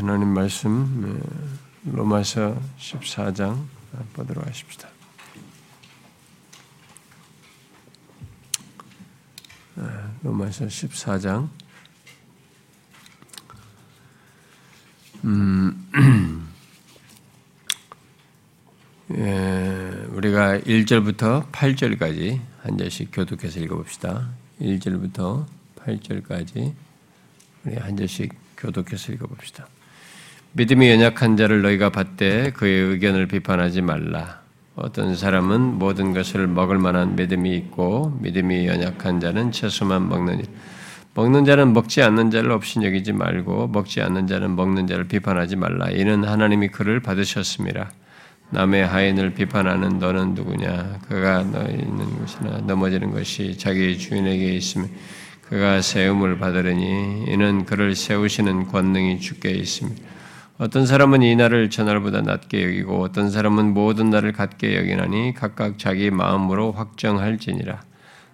하나님 말씀 로마서 14장 보도록 하십시다. 로마서 14장 음, 예, 우리가 1절부터 8절까지 한 절씩 교독해서 읽어봅시다. 1절부터 8절까지 우리 한 절씩 교독해서 읽어봅시다. 믿음이 연약한 자를 너희가 받되 그의 의견을 비판하지 말라. 어떤 사람은 모든 것을 먹을 만한 믿음이 있고 믿음이 연약한 자는 채소만 먹느니 먹는 자는 먹지 않는 자를 없이 여기지 말고 먹지 않는 자는 먹는 자를 비판하지 말라. 이는 하나님이 그를 받으셨습니다. 남의 하인을 비판하는 너는 누구냐? 그가 너희 있는 것이나 넘어지는 것이 자기 주인에게 있으면 그가 세움을 받으려니 이는 그를 세우시는 권능이 주께 있습니다. 어떤 사람은 이 날을 저날보다 낮게 여기고 어떤 사람은 모든 날을 같게 여기나니 각각 자기 마음으로 확정할지니라.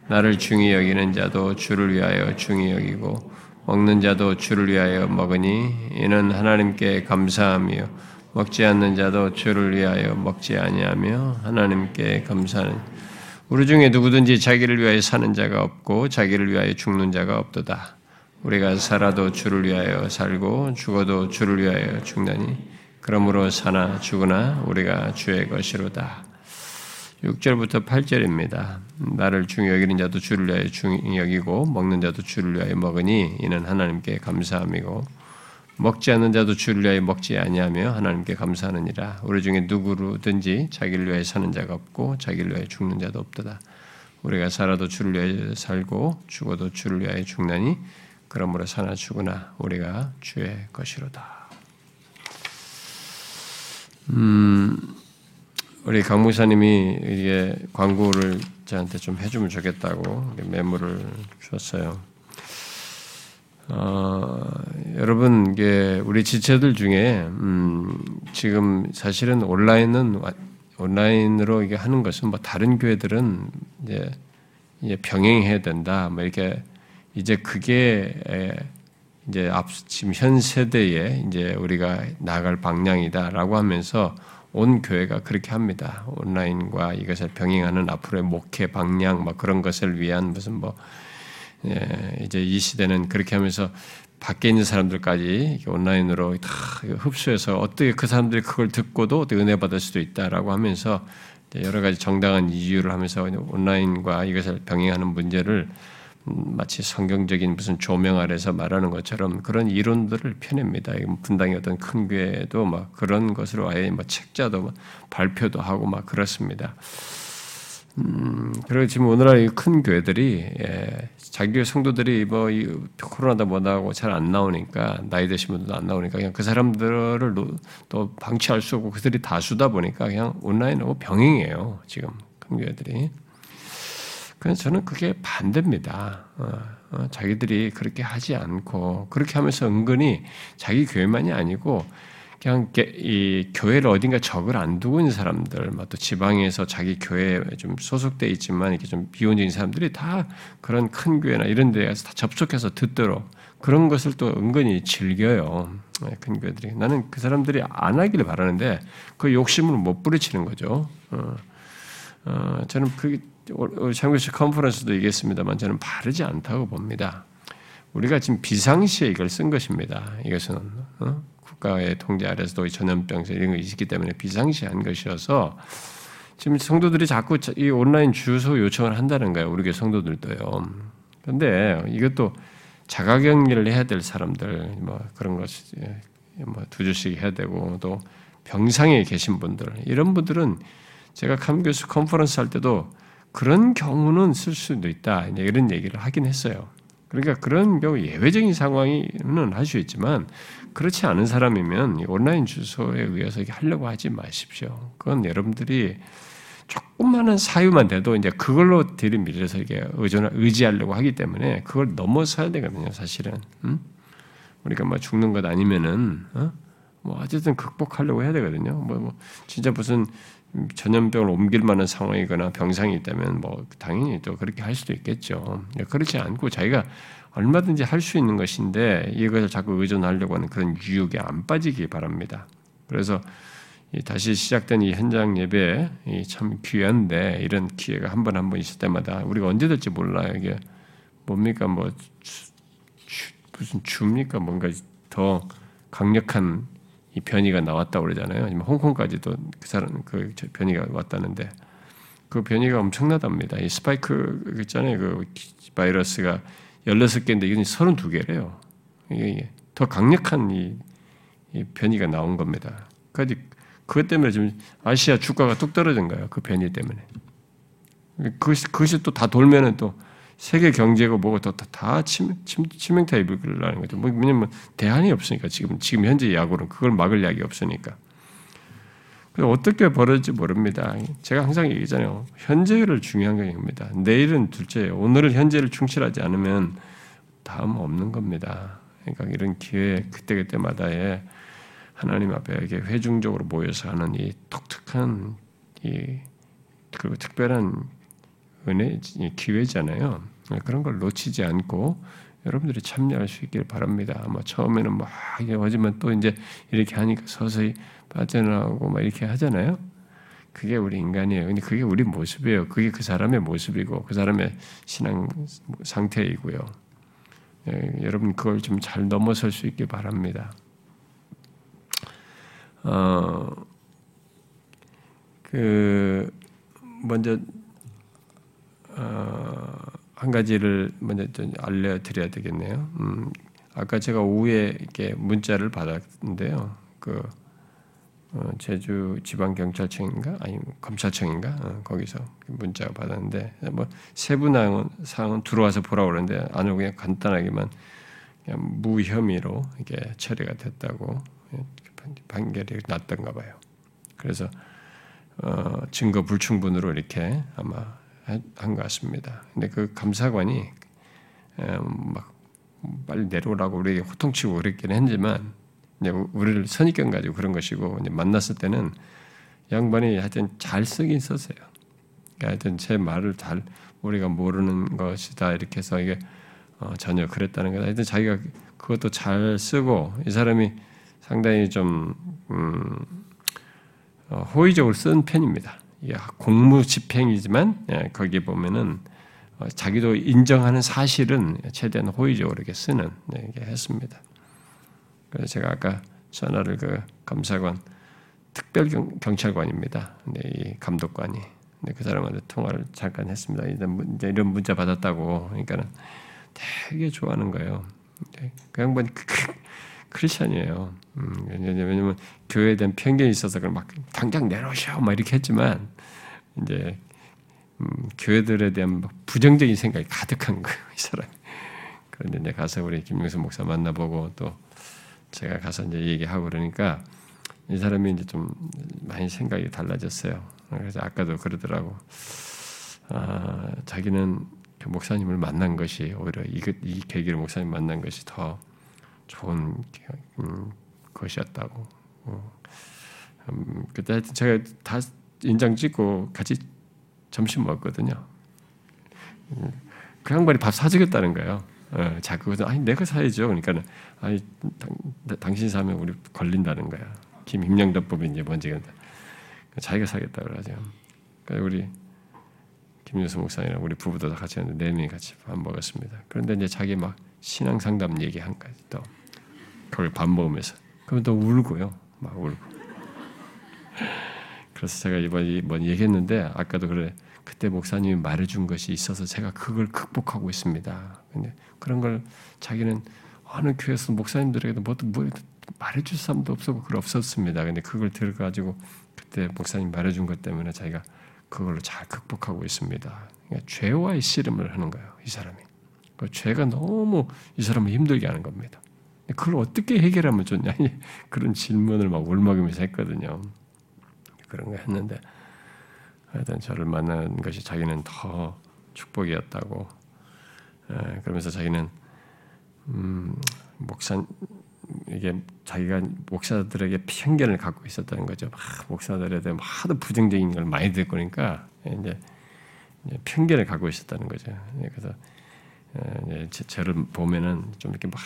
나를 중히 여기는 자도 주를 위하여 중히 여기고 먹는 자도 주를 위하여 먹으니 이는 하나님께 감사하며 먹지 않는 자도 주를 위하여 먹지 아니하며 하나님께 감사하는 우리 중에 누구든지 자기를 위하여 사는 자가 없고 자기를 위하여 죽는 자가 없도다. 우리가 살아도 주를 위하여 살고 죽어도 주를 위하여 죽나니 그러므로 사나 죽으나 우리가 주의 것이로다. 6절부터 8절입니다. 나를 중히 여기는 자도 주를 위하여 중히 여기고 먹는 자도 주를 위하여 먹으니 이는 하나님께 감사함이고 먹지 않는 자도 주를 위하여 먹지 아니하며 하나님께 감사하느니라. 우리 중에 누구든지 자기를 위하여 사는 자가 없고 자기를 위하여 죽는 자도 없도다. 우리가 살아도 주를 위하여 살고 죽어도 주를 위하여 죽나니 그러므로 사나 죽으나 우리가 주의 것이로다. 음, 우리 강 목사님이 이게 광고를 저한테 좀 해주면 좋겠다고 메모를 줬어요. 어, 여러분, 이게 우리 지체들 중에 음, 지금 사실은 온라인은 온라인으로 이게 하는 것은 뭐 다른 교회들은 이제, 이제 병행해야 된다. 뭐 이렇게 이제 그게 이제 앞 지금 현 세대에 이제 우리가 나갈 방향이다라고 하면서 온 교회가 그렇게 합니다. 온라인과 이것을 병행하는 앞으로의 목회 방향, 막 그런 것을 위한 무슨 뭐 예, 이제 이 시대는 그렇게 하면서 밖에 있는 사람들까지 온라인으로 다 흡수해서 어떻게 그 사람들이 그걸 듣고도 은혜 받을 수도 있다라고 하면서 여러 가지 정당한 이유를 하면서 온라인과 이것을 병행하는 문제를 마치 성경적인 무슨 조명 아래서 말하는 것처럼 그런 이론들을 펴냅니다. 분당의 어떤 큰 교회도 막 그런 것으로 아예 뭐 책자도 막 발표도 하고 막 그렇습니다. 음, 그리고 지금 오늘날 큰 교회들이 예, 자기 성도들이 뭐 코로나다 뭐다고 잘 안 나오니까 나이 드신 분들도 안 나오니까 그냥 그 사람들을 또 방치할 수 없고 그들이 다수다 보니까 그냥 온라인하고 병행해요. 지금 큰 교회들이. 그래서 저는 그게 반대입니다. 어, 어, 자기들이 그렇게 하지 않고 그렇게 하면서 은근히 자기 교회만이 아니고 그냥 이 교회를 어딘가 적을 안 두고 있는 사람들, 뭐또 지방에서 자기 교회에 좀 소속돼 있지만 이렇게 좀 비혼적인 사람들이 다 그런 큰 교회나 이런 데에서 다 접촉해서 듣도록 그런 것을 또 은근히 즐겨요. 네, 큰 교회들이. 나는 그 사람들이 안 하기를 바라는데 그 욕심을 못 부리치는 거죠. 어, 어, 저는 그 참고시 컨퍼런스도 얘기했습니다만 저는 바르지 않다고 봅니다. 우리가 지금 비상시에 이걸 쓴 것입니다. 이것은 어? 국가의 통제 아래서도 전염병 이런 거 있기 때문에 비상시한 것이어서 지금 성도들이 자꾸 이 온라인 주소 요청을 한다는 거예요. 우리 교 성도들도요. 근데 이것도 자가격리를 해야 될 사람들 뭐 그런 것 뭐두 주씩 해야 되고 또 병상에 계신 분들 이런 분들은 제가 감교수 컨퍼런스 할 때도 그런 경우는 쓸 수도 있다. 이런 얘기를 하긴 했어요. 그러니까 그런 경우 예외적인 상황이는 할 수 있지만 그렇지 않은 사람이면 온라인 주소에 의해서 하려고 하지 마십시오. 그건 여러분들이 조금만한 사유만 돼도 이제 그걸로 들이밀려서 이게 의존 의지하려고 하기 때문에 그걸 넘어서야 되거든요, 사실은. 음? 우리가 뭐 죽는 것 아니면은 어? 뭐 어쨌든 극복하려고 해야 되거든요. 뭐, 뭐 진짜 무슨 전염병을 옮길 만한 상황이거나 병상이 있다면 뭐 당연히 또 그렇게 할 수도 있겠죠. 그렇지 않고 자기가 얼마든지 할 수 있는 것인데 이것을 자꾸 의존하려고 하는 그런 유혹에 안 빠지기 바랍니다. 그래서 다시 시작된 이 현장 예배 참 귀한데 이런 기회가 한 번 한 번 있을 때마다 우리가 언제 될지 몰라요. 이게 뭡니까 뭐 무슨 주입니까 뭔가 더 강력한 이 변이가 나왔다 그러잖아요. 홍콩까지도 그 사람 그 변이가 왔다는데 그 변이가 엄청나답니다. 이 스파이크 있잖아요. 그 바이러스가 16개인데 이건 32개래요. 이게 더 강력한 이, 이 변이가 나온 겁니다. 그래서 그것 때문에 지금 아시아 주가가 뚝 떨어진 거예요. 그 변이 때문에. 그것이, 그것이 또 다 돌면은 또 세계 경제가 뭐가 치명, 치명타 입을 거라는 거죠. 뭐, 왜냐면 대안이 없으니까 지금, 지금 현재 야구는 그걸 막을 약이 없으니까. 어떻게 벌어질지 모릅니다. 제가 항상 얘기잖아요. 현재를 중요한 겁니다. 내일은 둘째예요. 오늘을 현재를 충실하지 않으면 다음 없는 겁니다. 그러니까 이런 기회 그때 그때마다에 하나님 앞에 이렇게 회중적으로 모여서 하는 이 독특한 이 그리고 특별한 은혜 기회잖아요. 그런 걸 놓치지 않고 여러분들이 참여할 수 있길 바랍니다. 뭐 처음에는 막 하지만 또 이제 이렇게 하니까 서서히 빠져나오고 막 이렇게 하잖아요. 그게 우리 인간이에요. 근데 그게 우리 모습이에요. 그게 그 사람의 모습이고 그 사람의 신앙 상태이고요. 예, 여러분 그걸 좀 잘 넘어설 수 있길 바랍니다. 어, 그 먼저 어, 한 가지를 먼저 좀 알려드려야 되겠네요. 음, 아까 제가 오후에 이렇게 문자를 받았는데요. 그 어, 제주 지방 경찰청인가 아니 검찰청인가 어, 거기서 문자가 받았는데 뭐 세부 사항은 들어와서 보라 그러는데 아니고 그냥 간단하게만 그냥 무혐의로 이게 처리가 됐다고 판결이 났던가 봐요. 그래서 어, 증거 불충분으로 이렇게 아마 한 것 같습니다. 근데 그 감사관이 막 빨리 내려오라고 우리에게 호통치고 그랬긴 했지만 우리를 선입견 가지고 그런 것이고 만났을 때는 양반이 하여튼 잘 쓰긴 썼어요. 그러니까 하여튼 제 말을 잘 우리가 모르는 것이다 이렇게 해서 이게 어, 전혀 그랬다는 거. 하여튼 자기가 그것도 잘 쓰고 이 사람이 상당히 좀 음, 어, 호의적으로 쓴 편입니다. 공무 집행이지만 예, 거기 보면은 어, 자기도 인정하는 사실은 최대한 호의적으로 이렇게 쓰는 네, 게 했습니다. 그래서 제가 아까 전화를 그 검사관 특별 경찰관입니다. 네, 이 감독관이 네, 그 사람한테 통화를 잠깐 했습니다. 이제 이런 문자 받았다고 그러니까는 되게 좋아하는 거예요. 네, 그 양반이 그, 그, 크리스천이에요. 음, 왜냐면 교회에 대한 편견이 있어서 막 당장 내려오셔 막 이렇게 했지만 이제 음, 교회들에 대한 부정적인 생각이 가득한 거예요 이 사람. 그런데 이제 가서 우리 김명수 목사 만나보고 또 제가 가서 이제 얘기하고 그러니까 이 사람이 이제 좀 많이 생각이 달라졌어요. 그래서 아까도 그러더라고. 아, 자기는 그 목사님을 만난 것이 오히려 이, 이 계기로 목사님 만난 것이 더 좋은 음, 것이었다고. 어. 음, 그때 제가 다 인장 찍고 같이 점심 먹었거든요. 음, 그 양반이 밥 사주겠다는 거예요. 어, 자꾸 아니 내가 사야죠. 그러니까는 아니 당, 당신 사면 우리 걸린다는 거야. 김임영답법이 이제 뭔지가 자기가 사겠다 그러죠. 그러니까 우리 김유수 목사님이랑 우리 부부도 다 같이 했는데 네 명이 같이 밥 먹었습니다. 그런데 이제 자기 막 신앙 상담 얘기한 가지 또 그걸 밥 먹으면서 그러면 또 울고요, 막 울고. 그래서 제가 이번 이번 얘기했는데 아까도 그래 그때 목사님이 말해준 것이 있어서 제가 그걸 극복하고 있습니다. 근데 그런 걸 자기는 어느 교회에서 목사님들에게도 뭐, 뭐 말해줄 사람도 없었고 그걸 없었습니다. 근데 그걸 들어가지고 그때 목사님 말해준 것 때문에 자기가 그걸로 잘 극복하고 있습니다. 그러니까 죄와의 씨름을 하는 거예요. 이 사람이. 그 죄가 너무 이 사람을 힘들게 하는 겁니다. 그걸 어떻게 해결하면 좋냐 그런 질문을 막 울먹이면서 했거든요. 그런 거 했는데 하여튼 저를 만난 것이 자기는 더 축복이었다고 예, 그러면서 자기는 음, 목사 이게 자기가 목사들에게 편견을 갖고 있었다는 거죠. 막 목사들에 대해 하도 부정적인 걸 많이 듣고 그러니까 이제, 이제 편견을 갖고 있었다는 거죠. 예, 그래서 예, 저를 보면은 좀 이렇게 막,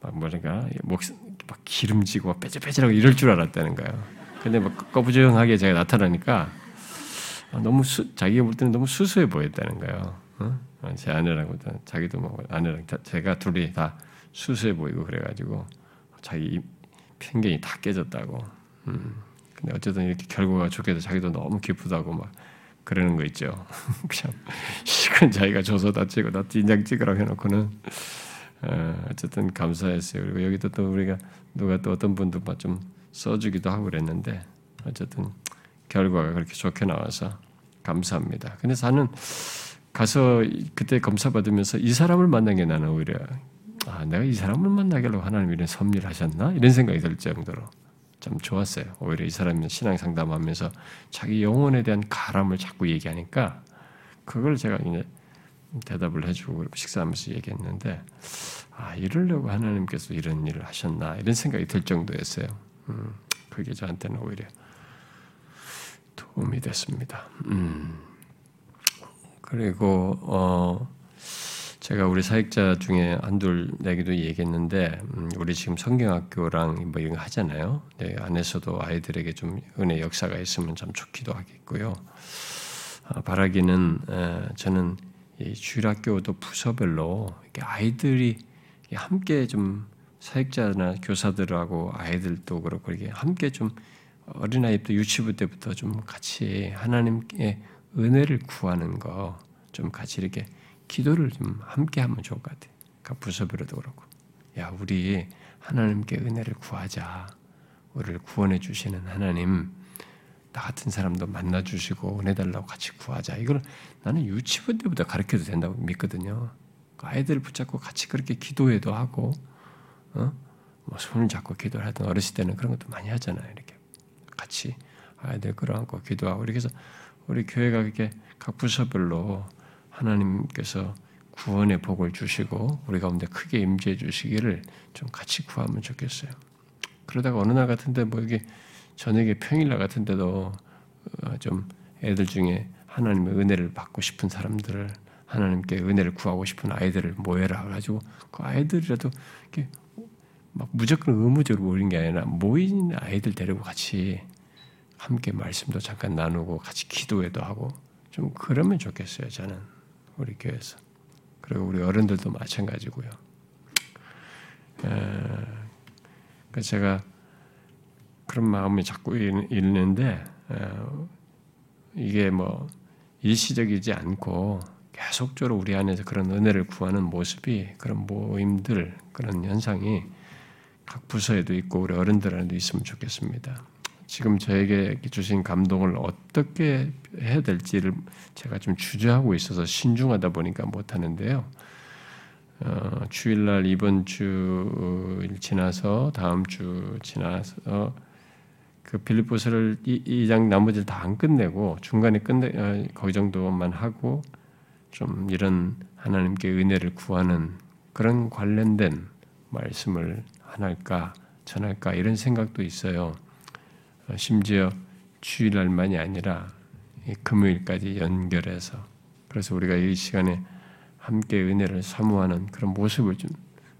막 뭐랄까 목, 막 기름지고 빼질빼질하고 이럴 줄 알았다는 거예요. 근데 막 꺼부정하게 제가 나타나니까 너무 수, 자기가 볼 때는 너무 수수해 보였다는 거예요. 어? 제 아내라고 자기도 뭐 아내랑 제가 둘이 다 수수해 보이고 그래가지고 자기 편견이 다 깨졌다고. 음. 근데 어쨌든 이렇게 결과가 좋게 돼 자기도 너무 기쁘다고 막 그러는 거 있죠. 그냥 시간 자기가 줘서 다 찍고 다 인장 찍으라고 해놓고는 어, 어쨌든 감사했어요. 그리고 여기도 또 우리가 누가 또 어떤 분도 좀 써주기도 하고 그랬는데 어쨌든 결과가 그렇게 좋게 나와서 감사합니다. 근데 나는 가서 그때 검사 받으면서 이 사람을 만난 게 나는 오히려 아 내가 이 사람을 하려고 하나님 이런 섭리를 하셨나 이런 생각이 들 정도로 참 좋았어요. 오히려 이 사람이 신앙 상담하면서 자기 영혼에 대한 가람을 자꾸 얘기하니까 그걸 제가 이제 대답을 해주고 식사하면서 얘기했는데 아 이러려고 하나님께서 이런 일을 하셨나 이런 생각이 들 정도였어요. 음, 그게 저한테는 오히려 도움이 됐습니다. 음. 그리고 어 제가 우리 사역자 중에 한둘 내기도 얘기했는데 음, 우리 지금 성경학교랑 뭐 이런 거 하잖아요. 네, 안에서도 아이들에게 좀 은혜 역사가 있으면 참 좋기도 하겠고요. 아, 바라기는 에, 저는 이 주일학교도 부서별로 아이들이 함께 좀 사역자나 교사들하고 아이들도 그렇고 이렇게 함께 좀 어린아이부터 유치부 때부터 좀 같이 하나님께 은혜를 구하는 거 좀 같이 이렇게 기도를 좀 함께 하면 좋을 것 같아요. 그러니까 부서별로도 그렇고. 야, 우리 하나님께 은혜를 구하자. 우리를 구원해 주시는 하나님, 나 같은 사람도 만나 주시고 은혜 달라고 같이 구하자. 이걸 나는 유치부 때부터 가르쳐도 된다고 믿거든요. 그 아이들을 붙잡고 같이 그렇게 기도해도 하고, 어? 뭐 손을 잡고 기도를 하든 어렸을 때는 그런 것도 많이 하잖아요. 이렇게 같이 아이들 끌어안고 기도하고 이렇게 해서 우리 교회가 이렇게 각 부서별로 하나님께서 구원의 복을 주시고 우리 가운데 크게 임재해 주시기를 좀 같이 구하면 좋겠어요. 그러다가 어느 날 같은데 뭐 이게 저녁에 평일날 같은 데도 어, 좀 애들 중에 하나님의 은혜를 받고 싶은 사람들을 하나님께 은혜를 구하고 싶은 아이들을 모여라 가지고 그 아이들이라도 이렇게 막 무조건 의무적으로 모이는 게 아니라 모인 아이들 데리고 같이 함께 말씀도 잠깐 나누고 같이 기도회도 하고 좀 그러면 좋겠어요. 저는 우리 교회에서 그리고 우리 어른들도 마찬가지고요. 그 제가 그런 마음이 자꾸 있는데 이게 뭐 일시적이지 않고 계속적으로 우리 안에서 그런 은혜를 구하는 모습이 그런 모임들 그런 현상이 각 부서에도 있고 우리 어른들한테도 있으면 좋겠습니다. 지금 저에게 주신 감동을 어떻게 해야 될지를 제가 좀 주저하고 있어서 신중하다 보니까 못 하는데요. 어, 주일날 이번 주 지나서 다음 주 지나서 그 빌립보서를 이장 나머지를 다 안 끝내고 중간에 끝내 어, 거기 정도만 하고 좀 이런 하나님께 은혜를 구하는 그런 관련된 말씀을 하나일까 전할까 이런 생각도 있어요. 어, 심지어 주일날만이 아니라 금요일까지 연결해서 그래서 우리가 이 시간에 함께 은혜를 사모하는 그런 모습을 좀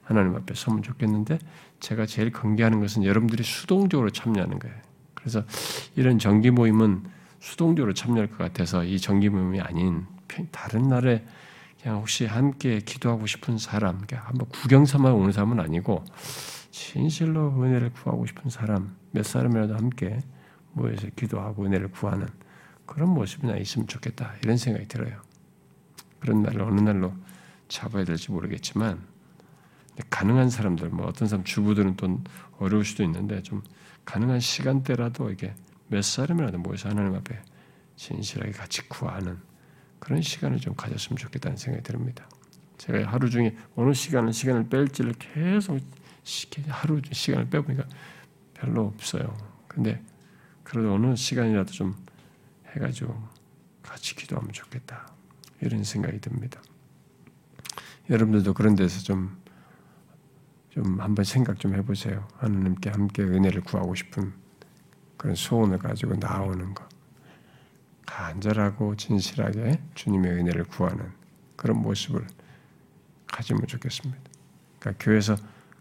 하나님 앞에 서면 좋겠는데 제가 제일 경계하는 것은 여러분들이 수동적으로 참여하는 거예요. 그래서 이런 정기 모임은 수동적으로 참여할 것 같아서 이 정기 모임이 아닌 다른 날에 그냥 혹시 함께 기도하고 싶은 사람, 한번 구경 삼아 오는 사람은 아니고 진실로 은혜를 구하고 싶은 사람 몇 사람이라도 함께 모여서 기도하고 은혜를 구하는 그런 모습이나 있으면 좋겠다 이런 생각이 들어요. 그런 날을 어느 날로 잡아야 될지 모르겠지만 가능한 사람들 뭐 어떤 사람 주부들은 또 어려울 수도 있는데 좀 가능한 시간대라도 이게 몇 사람이라도 모여서 하나님 앞에 진실하게 같이 구하는 그런 시간을 좀 가졌으면 좋겠다는 생각이 듭니다. 제가 하루 중에 어느 시간을 시간을 뺄지를 계속 하루 시간을 빼보니까 별로 없어요. 근데 그래도 어느 시간이라도 좀 해가지고 같이 기도하면 좋겠다. 이런 생각이 듭니다. 여러분들도 그런 데서 좀, 좀 한번 생각 좀 해보세요. 하나님께 함께 은혜를 구하고 싶은 그런 소원을 가지고 나오는 것. 간절하고 진실하게 주님의 은혜를 구하는 그런 모습을 가지면 좋겠습니다. 그러니까 교회에서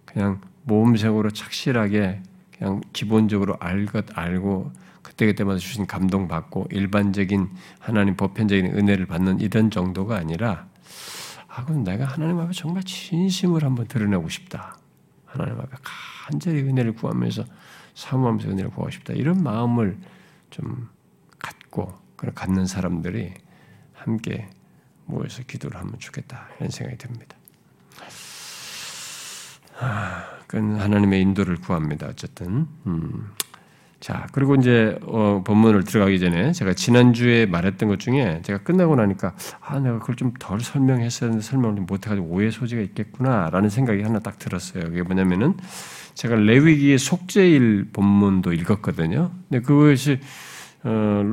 그냥 모험생으로 착실하게 그냥 기본적으로 알 것 알고 그때그때마다 주신 감동 받고 일반적인 하나님 보편적인 은혜를 받는 이런 정도가 아니라 아, 그럼 내가 하나님 앞에 정말 진심을 한번 드러내고 싶다. 하나님 앞에 간절히 은혜를 구하면서 사모하면서 은혜를 구하고 싶다. 이런 마음을 좀 갖고 그런 갖는 사람들이 함께 모여서 기도를 하면 좋겠다 이런 생각이 듭니다. 아, 그건 하나님의 인도를 구합니다. 어쨌든 음. 자 그리고 이제 어, 본문을 들어가기 전에 제가 지난 주에 말했던 것 중에 제가 끝나고 나니까 아 내가 그걸 좀 덜 설명했어야 하는데 설명을 못해가지고 오해 소지가 있겠구나라는 생각이 하나 딱 들었어요. 그게 뭐냐면은 제가 레위기의 속죄일 본문도 읽었거든요. 근데 그것이 어,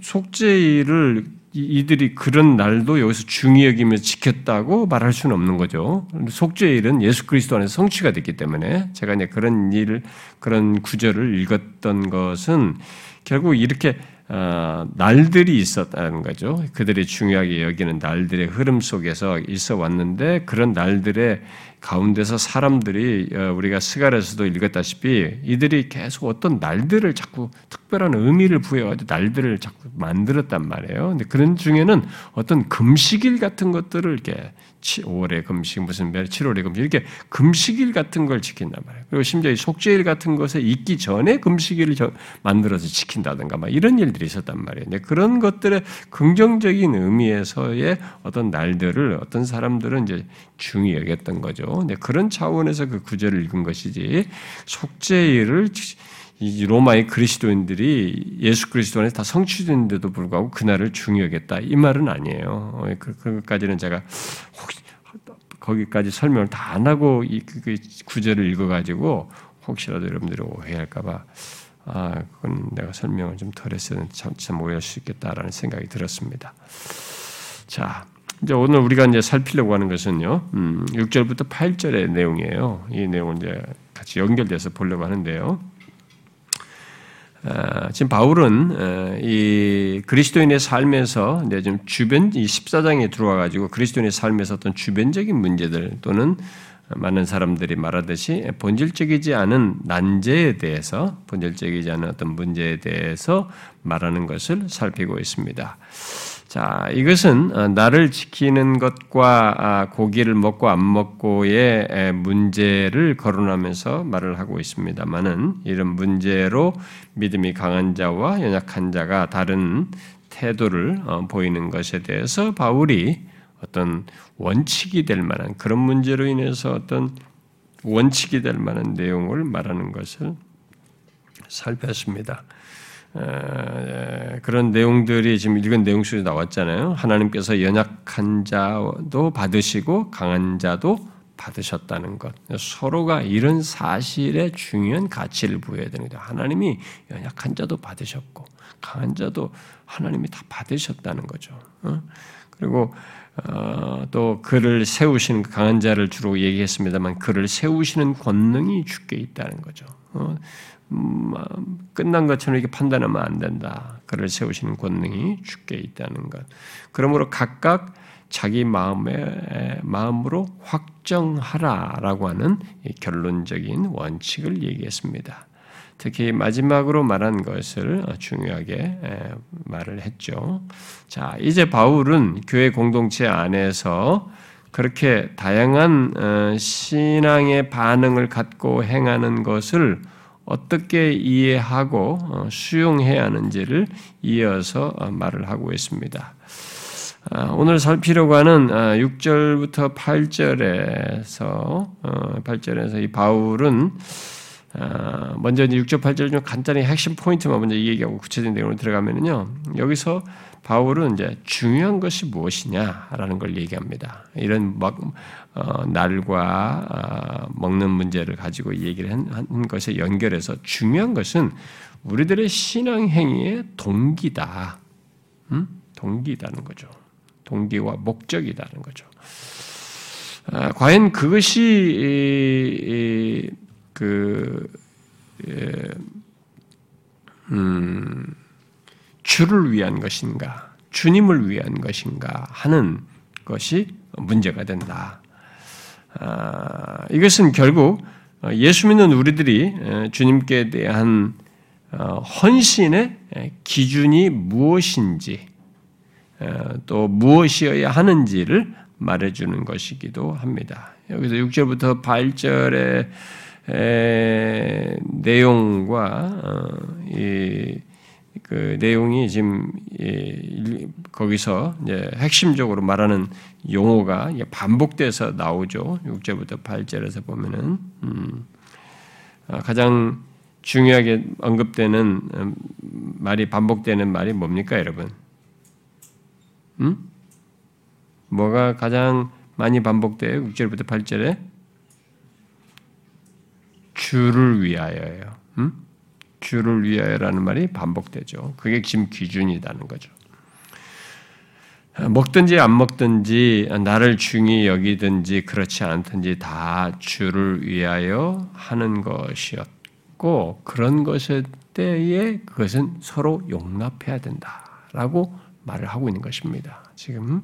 속죄일을 이들이 그런 날도 여기서 중히 여기면서 지켰다고 말할 수는 없는 거죠. 속죄일은 예수 그리스도 안에서 성취가 됐기 때문에 제가 이제 그런 일, 그런 구절을 읽었던 것은 결국 이렇게 어, 날들이 있었다는 거죠. 그들이 중요하게 여기는 날들의 흐름 속에서 있어 왔는데 그런 날들의 가운데서 사람들이 어, 우리가 스갈에서도 읽었다시피 이들이 계속 어떤 날들을 자꾸 특별한 의미를 부여가지고 날들을 자꾸 만들었단 말이에요. 근데 그런 중에는 어떤 금식일 같은 것들을 이렇게 5월에 금식 무슨 매 7월에 금식 이렇게 금식일 같은 걸 지킨단 말이에요. 그리고 심지어 속죄일 같은 것에 있기 전에 금식일을 만들어서 지킨다든가 막 이런 일들이 있었단 말이에요. 근데 그런 것들의 긍정적인 의미에서의 어떤 날들을 어떤 사람들은 이제 중히 여겼던 거죠. 근데 그런 차원에서 그 구절을 읽은 것이지 속죄일을 이 로마의 그리스도인들이 예수 그리스도 안에 다 성취됐는데도 불구하고 그날을 중요하겠다 이 말은 아니에요. 어, 그, 그까지는 제가 혹시 거기까지 설명을 다 안 하고 이 그, 그 구절을 읽어가지고 혹시라도 여러분들이 오해할까봐 아 그건 내가 설명을 좀 덜했으면 참, 참 오해할 수 있겠다라는 생각이 들었습니다. 자. 이제 오늘 우리가 이제 살피려고 하는 것은요, 음, 6절부터 8절의 내용이에요. 이 내용을 이제 같이 연결돼서 보려고 하는데요. 어, 지금 바울은 어, 이 그리스도인의 삶에서 이제 좀 주변 이 14장에 들어와 가지고 그리스도인의 삶에서 어떤 주변적인 문제들 또는 많은 사람들이 말하듯이 본질적이지 않은 난제에 대해서 본질적이지 않은 어떤 문제에 대해서 말하는 것을 살피고 있습니다. 자, 이것은 어, 나를 지키는 것과 아, 고기를 먹고 안 먹고의 문제를 거론하면서 말을 하고 있습니다만은 이런 문제로 믿음이 강한 자와 연약한 자가 다른 태도를 어, 보이는 것에 대해서 바울이 어떤 원칙이 될 만한 그런 문제로 인해서 어떤 원칙이 될 만한 내용을 말하는 것을 살폈습니다. 그런 내용들이 지금 읽은 내용 속에 나왔잖아요. 하나님께서 연약한 자도 받으시고 강한 자도 받으셨다는 것. 서로가 이런 사실에 중요한 가치를 부여해야 됩니다. 하나님이 연약한 자도 받으셨고 강한 자도 하나님이 다 받으셨다는 거죠. 어? 그리고 어, 또 그를 세우시는 강한 자를 주로 얘기했습니다만 그를 세우시는 권능이 주께 있다는 거죠. 어? 음, 끝난 것처럼 이렇게 판단하면 안 된다. 그를 세우시는 권능이 주께 있다는 것. 그러므로 각각 자기 마음의 마음으로 확정하라라고 하는 결론적인 원칙을 얘기했습니다. 특히 마지막으로 말한 것을 중요하게 말을 했죠. 자, 이제 바울은 교회 공동체 안에서 그렇게 다양한 어, 신앙의 반응을 갖고 행하는 것을 어떻게 이해하고 어, 수용해야 하는지를 이어서 어, 말을 하고 있습니다. 아, 오늘 살피려고 하는 6절부터 아, 8절에서 8절에서 어, 이 바울은 아, 먼저 6절 8절 중 간단히 핵심 포인트만 먼저 얘기하고 구체적인 내용으로 들어가면요 여기서 바울은 이제 중요한 것이 무엇이냐라는 걸 얘기합니다. 이런 막 어, 날과 어, 먹는 문제를 가지고 얘기를 한 것에 연결해서 중요한 것은 우리들의 신앙 행위의 동기다. 음? 동기다는 거죠. 동기와 목적이다는 거죠. 아, 과연 그것이 이, 이, 그 예, 음, 주를 위한 것인가, 주님을 위한 것인가 하는 것이 문제가 된다. 아, 이것은 결국 예수 믿는 우리들이 주님께 대한 어, 헌신의 기준이 무엇인지 또 무엇이어야 하는지를 말해주는 것이기도 합니다. 여기서 6절부터 8절의 내용과 어, 그 내용이 지금 거기서 핵심적으로 말하는 용어가 반복돼서 나오죠. 6절부터 8절에서 보면은 음, 어, 가장 중요하게 언급되는 음, 말이 반복되는 말이 뭡니까, 여러분? 음? 뭐가 가장 많이 반복돼요? 6절부터 8절에 주를 위하여요. 음? 주를 위하여라는 말이 반복되죠. 그게 지금 기준이라는 거죠. 먹든지 안 먹든지 나를 중히 여기든지 그렇지 않든지 다 주를 위하여 하는 것이었 있고 그런 것에 때에 그것은 서로 용납해야 된다라고 말을 하고 있는 것입니다. 지금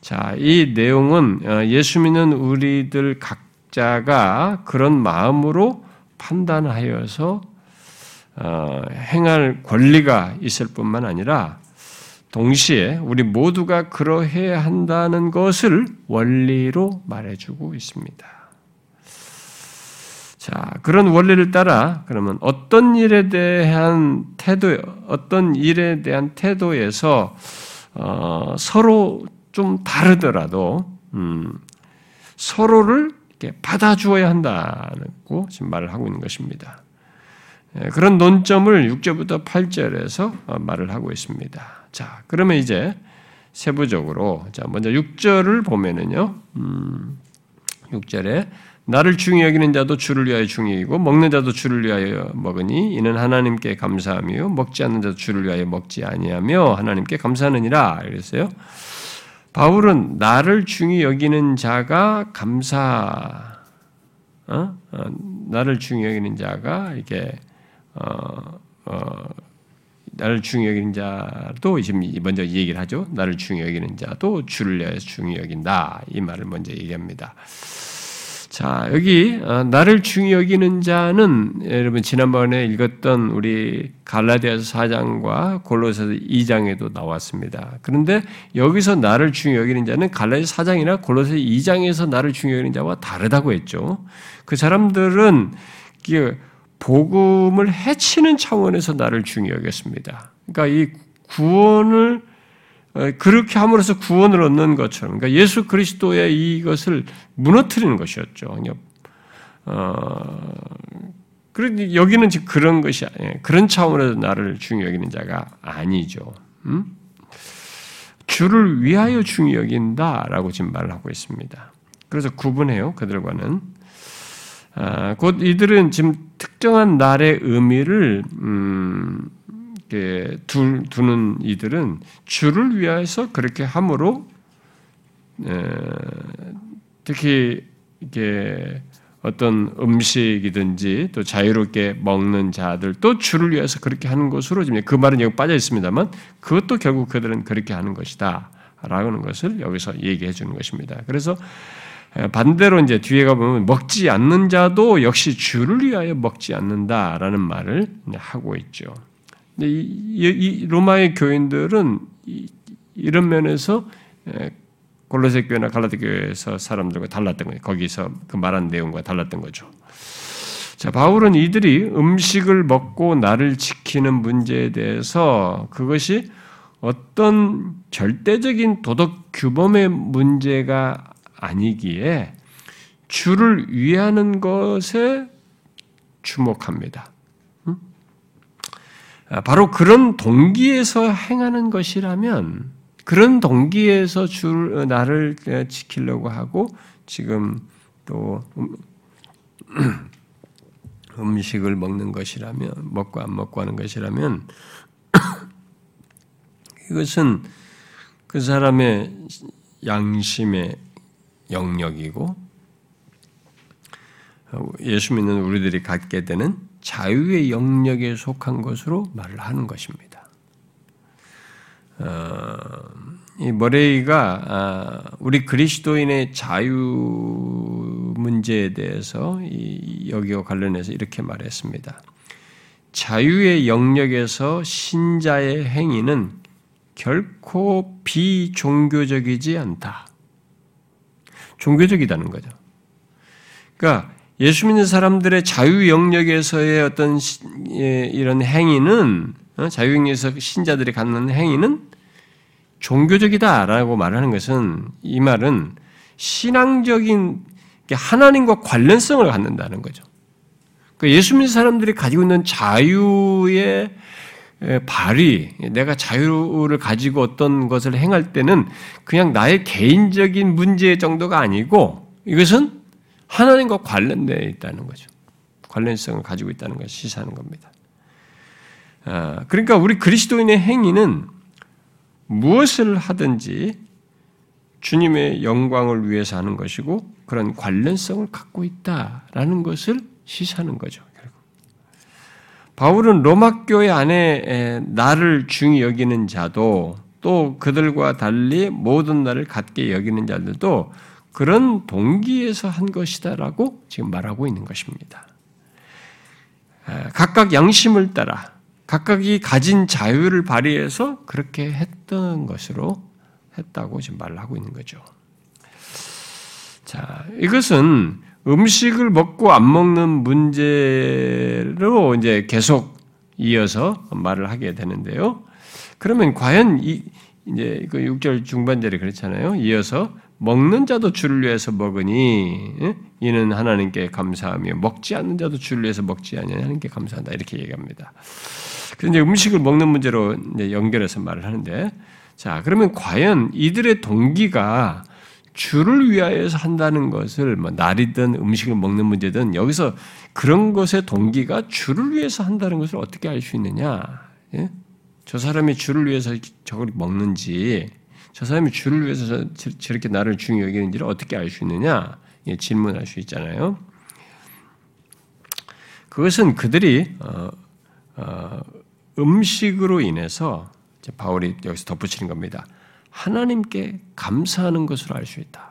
자, 이 내용은 어, 예수 믿는 우리들 각자가 그런 마음으로 판단하여서 어, 행할 권리가 있을 뿐만 아니라 동시에 우리 모두가 그러해야 한다는 것을 원리로 말해주고 있습니다. 자, 그런 원리를 따라 그러면 어떤 일에 대한 태도, 어떤 일에 대한 태도에서 어, 서로 좀 다르더라도 음, 서로를 이렇게 받아주어야 한다고 지금 말을 하고 있는 것입니다. 예, 그런 논점을 6절부터 8절에서 어, 말을 하고 있습니다. 자, 그러면 이제 세부적으로 자 먼저 6절을 보면은요, 음, 6절에 나를 중히 여기는 자도 주를 위하여 중히 여기고 먹는 자도 주를 위하여 먹으니 이는 하나님께 감사하며 먹지 않는 자도 주를 위하여 먹지 아니하며 하나님께 감사하느니라 그랬어요. 바울은 나를 중히 여기는 자가 감사 어? 어, 나를 중히 여기는 자가 이게 어, 어, 나를 중히 여기는 자도 지금 먼저 얘기를 하죠. 나를 중히 여기는 자도 주를 위하여 중히 여긴다. 이 말을 먼저 얘기합니다. 자, 여기 어, 나를 중히 여기는 자는 여러분 지난번에 읽었던 우리 갈라디아서 4장과 골로새서 2장에도 나왔습니다. 그런데 여기서 나를 중히 여기는 자는 갈라디아서 4장이나 골로새 2장에서 나를 중히 여기는 자와 다르다고 했죠. 그 사람들은 복음을 해치는 차원에서 나를 중히 여겼습니다. 그러니까 이 구원을 어, 그렇게 함으로써 구원을 얻는 것처럼, 그러니까 예수 그리스도의 이것을 무너뜨리는 것이었죠. 어, 그런데 여기는 지금 그런 것이 아니에요. 그런 차원에서 나를 중요 여기는 자가 아니죠. 음? 주를 위하여 중요 여긴다라고 지금 말을 하고 있습니다. 그래서 구분해요. 그들과는. 아, 곧 이들은 지금 특정한 날의 의미를 음, 두, 두는 이들은 주를 위해서 그렇게 함으로 특히 이게 어떤 음식이든지 또 자유롭게 먹는 자들 또 주를 위해서 그렇게 하는 것으로 지금 그 말은 여기 빠져 있습니다만 그것도 결국 그들은 그렇게 하는 것이다. 라는 것을 여기서 얘기해 주는 것입니다. 그래서 반대로 이제 뒤에 가보면 먹지 않는 자도 역시 주를 위하여 먹지 않는다라는 말을 하고 있죠. 이, 이 로마의 교인들은 이, 런 면에서 골로새 교회나 갈라디 교회에서 사람들과 달랐던 거예요. 거기서 그 말한 내용과 달랐던 거죠. 자, 바울은 이들이 음식을 먹고 나를 지키는 문제에 대해서 그것이 어떤 절대적인 도덕 규범의 문제가 아니기에 주를 위하는 것에 주목합니다. 아, 바로 그런 동기에서 행하는 것이라면 그런 동기에서 줄 어, 나를 어, 지키려고 하고 지금 또 음, 음식을 먹는 것이라면 먹고 안 먹고 하는 것이라면 이것은 그 사람의 양심의 영역이고 어, 예수 믿는 우리들이 갖게 되는 자유의 영역에 속한 것으로 말을 하는 것입니다. 어, 이 머레이가 아, 우리 그리스도인의 자유 문제에 대해서 여기와 관련해서 이렇게 말했습니다. 자유의 영역에서 신자의 행위는 결코 비종교적이지 않다. 종교적이다는 거죠. 그러니까 예수 믿는 사람들의 자유 영역에서의 어떤 예, 이런 행위는 어, 자유 영역에서 신자들이 갖는 행위는 종교적이다라고 말하는 것은 이 말은 신앙적인 하나님과 관련성을 갖는다는 거죠. 그러니까 예수 믿는 사람들이 가지고 있는 자유의 발휘, 내가 자유를 가지고 어떤 것을 행할 때는 그냥 나의 개인적인 문제 정도가 아니고 이것은 하나님과 관련되어 있다는 거죠. 관련성을 가지고 있다는 것을 시사하는 겁니다. 아, 그러니까 우리 그리스도인의 행위는 무엇을 하든지 주님의 영광을 위해서 하는 것이고 그런 관련성을 갖고 있다라는 것을 시사하는 거죠. 바울은 로마 교회 안에 나를 중히 여기는 자도 또 그들과 달리 모든 나를 갖게 여기는 자들도 그런 동기에서 한 것이다라고 지금 말하고 있는 것입니다. 각각 양심을 따라 각각이 가진 자유를 발휘해서 그렇게 했던 것으로 했다고 지금 말 하고 있는 거죠. 자, 이것은 음식을 먹고 안 먹는 문제로 이제 계속 이어서 말을 하게 되는데요. 그러면 과연 이 이제 그 6절 중반절에 그렇잖아요. 이어서 먹는 자도 주를 위해서 먹으니 이는 하나님께 감사하며 먹지 않는 자도 주를 위해서 먹지 않으니 하나님께 감사한다 이렇게 얘기합니다. 그런데 음식을 먹는 문제로 연결해서 말을 하는데 자 그러면 과연 이들의 동기가 주를 위하여서 한다는 것을 뭐 날이든 음식을 먹는 문제든 여기서 그런 것의 동기가 주를 위해서 한다는 것을 어떻게 알 수 있느냐? 예? 저 사람이 주를 위해서 저걸 먹는지 저 사람이 주를 위해서 저렇게 나를 중요 여기는지를 어떻게 알 수 있느냐? 질문할 수 있잖아요. 그것은 그들이 어, 어, 음식으로 인해서 바울이 여기서 덧붙이는 겁니다. 하나님께 감사하는 것으로 알 수 있다.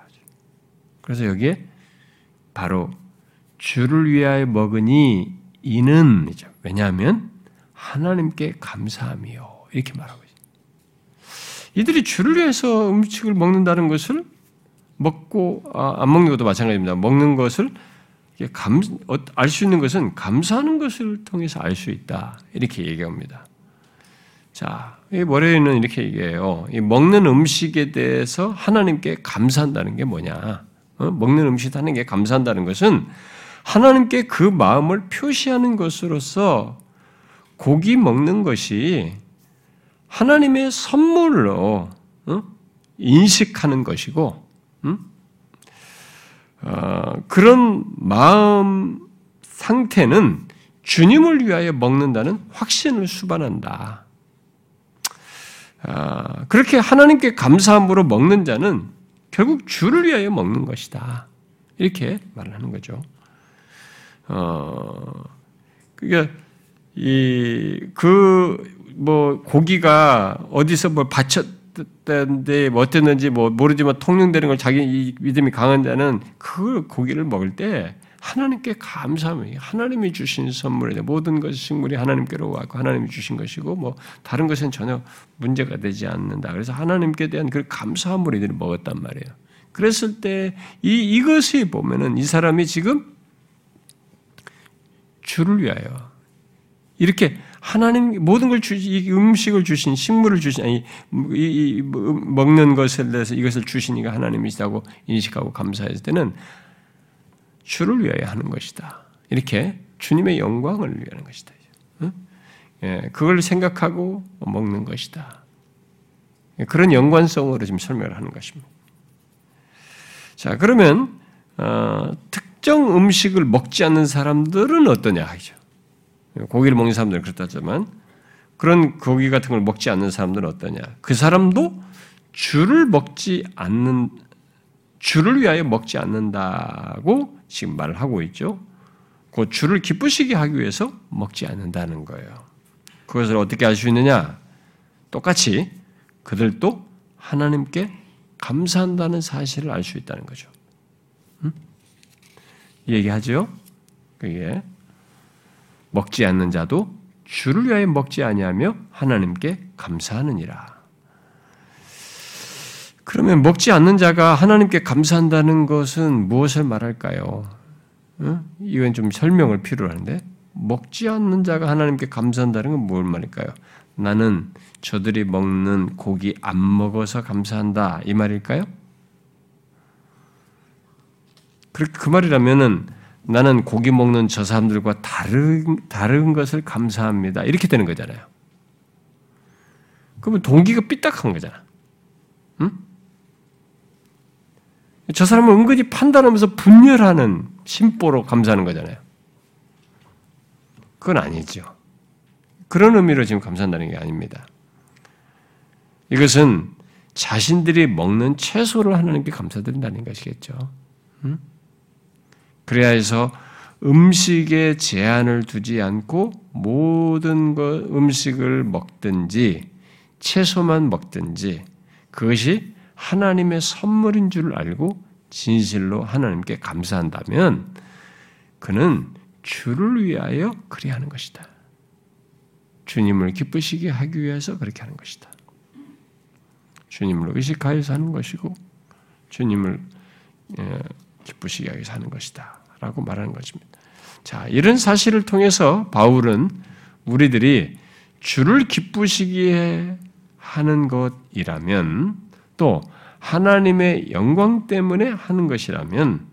그래서 여기에 바로 주를 위하여 먹으니 이는 왜냐하면 하나님께 감사함이요 이렇게 말하고 이들이 주를 위해서 음식을 먹는다는 것을 먹고 아, 안 먹는 것도 마찬가지입니다. 먹는 것을 어, 알수 있는 것은 감사하는 것을 통해서 알 수 있다. 이렇게 얘기합니다. 자, 이 월요일은 이렇게 얘기해요. 이 먹는 음식에 대해서 하나님께 감사한다는 게 뭐냐? 어? 먹는 음식 하는 게 감사한다는 것은 하나님께 그 마음을 표시하는 것으로서 고기 먹는 것이 하나님의 선물로 어? 인식하는 것이고 음? 어, 그런 마음 상태는 주님을 위하여 먹는다는 확신을 수반한다. 아, 그렇게 하나님께 감사함으로 먹는 자는 결국 주를 위하여 먹는 것이다. 이렇게 말을 하는 거죠. 어, 그러니까 이그 뭐 고기가 어디서 뭐 바쳤는데 뭐 어땠는지 뭐 모르지만 통용되는 걸 자기 믿음이 강한 자는 그 고기를 먹을 때 하나님께 감사함이 하나님이 주신 선물에 모든 것이 식물이 하나님께로 왔고 하나님이 주신 것이고 뭐 다른 것은 전혀 문제가 되지 않는다. 그래서 하나님께 대한 그 감사함으로 이들이 먹었단 말이에요. 그랬을 때 이 이것이 보면은 이 사람이 지금 주를 위하여 이렇게 하나님 모든 걸 주시 음식을 주신 식물을 주신 아니 이, 이, 뭐, 먹는 것에 대해서 이것을 주시니까 하나님이시다고 인식하고 감사했을 때는 주를 위하여 하는 것이다. 이렇게 주님의 영광을 위하는 것이다. 예, 그걸 생각하고 먹는 것이다. 그런 연관성으로 지금 설명을 하는 것입니다. 자, 그러면 어, 특정 음식을 먹지 않는 사람들은 어떠냐 하죠. 고기를 먹는 사람들은 그렇다지만 그런 고기 같은 걸 먹지 않는 사람들은 어떠냐? 그 사람도 주를 먹지 않는 주를 위하여 먹지 않는다고 지금 말을 하고 있죠. 그 주를 기쁘시게 하기 위해서 먹지 않는다는 거예요. 그것을 어떻게 알 수 있느냐? 똑같이 그들도 하나님께 감사한다는 사실을 알 수 있다는 거죠. 음? 얘기하죠. 그게 먹지 않는 자도 주를 위하여 먹지 아니하며 하나님께 감사하느니라. 그러면 먹지 않는 자가 하나님께 감사한다는 것은 무엇을 말할까요? 응? 이건 좀 설명을 필요로 하는데 먹지 않는 자가 하나님께 감사한다는 건뭘 말일까요? 나는 저들이 먹는 고기 안 먹어서 감사한다 이 말일까요? 그 말이라면은 나는 고기 먹는 저 사람들과 다른 다른 것을 감사합니다 이렇게 되는 거잖아요. 그러면 동기가 삐딱한 거잖아. 응? 저 사람은 은근히 판단하면서 분열하는 심보로 감사하는 거잖아요. 그건 아니죠. 그런 의미로 지금 감사한다는 게 아닙니다. 이것은 자신들이 먹는 채소를 하나님께 감사드린다는 것이겠죠. 음? 그래야 해서 음식에 제한을 두지 않고 모든 것 음식을 먹든지 채소만 먹든지 그것이 하나님의 선물인 줄 알고 진실로 하나님께 감사한다면 그는 주를 위하여 그리하는 것이다. 주님을 기쁘시게 하기 위해서 그렇게 하는 것이다. 주님을 의식하여서 하는 것이고 주님을 예, 기쁘시게 하기 하는 것이다. 라고 말하는 것입니다. 자, 이런 사실을 통해서 바울은 우리들이 주를 기쁘시기에 하는 것이라면 또 하나님의 영광 때문에 하는 것이라면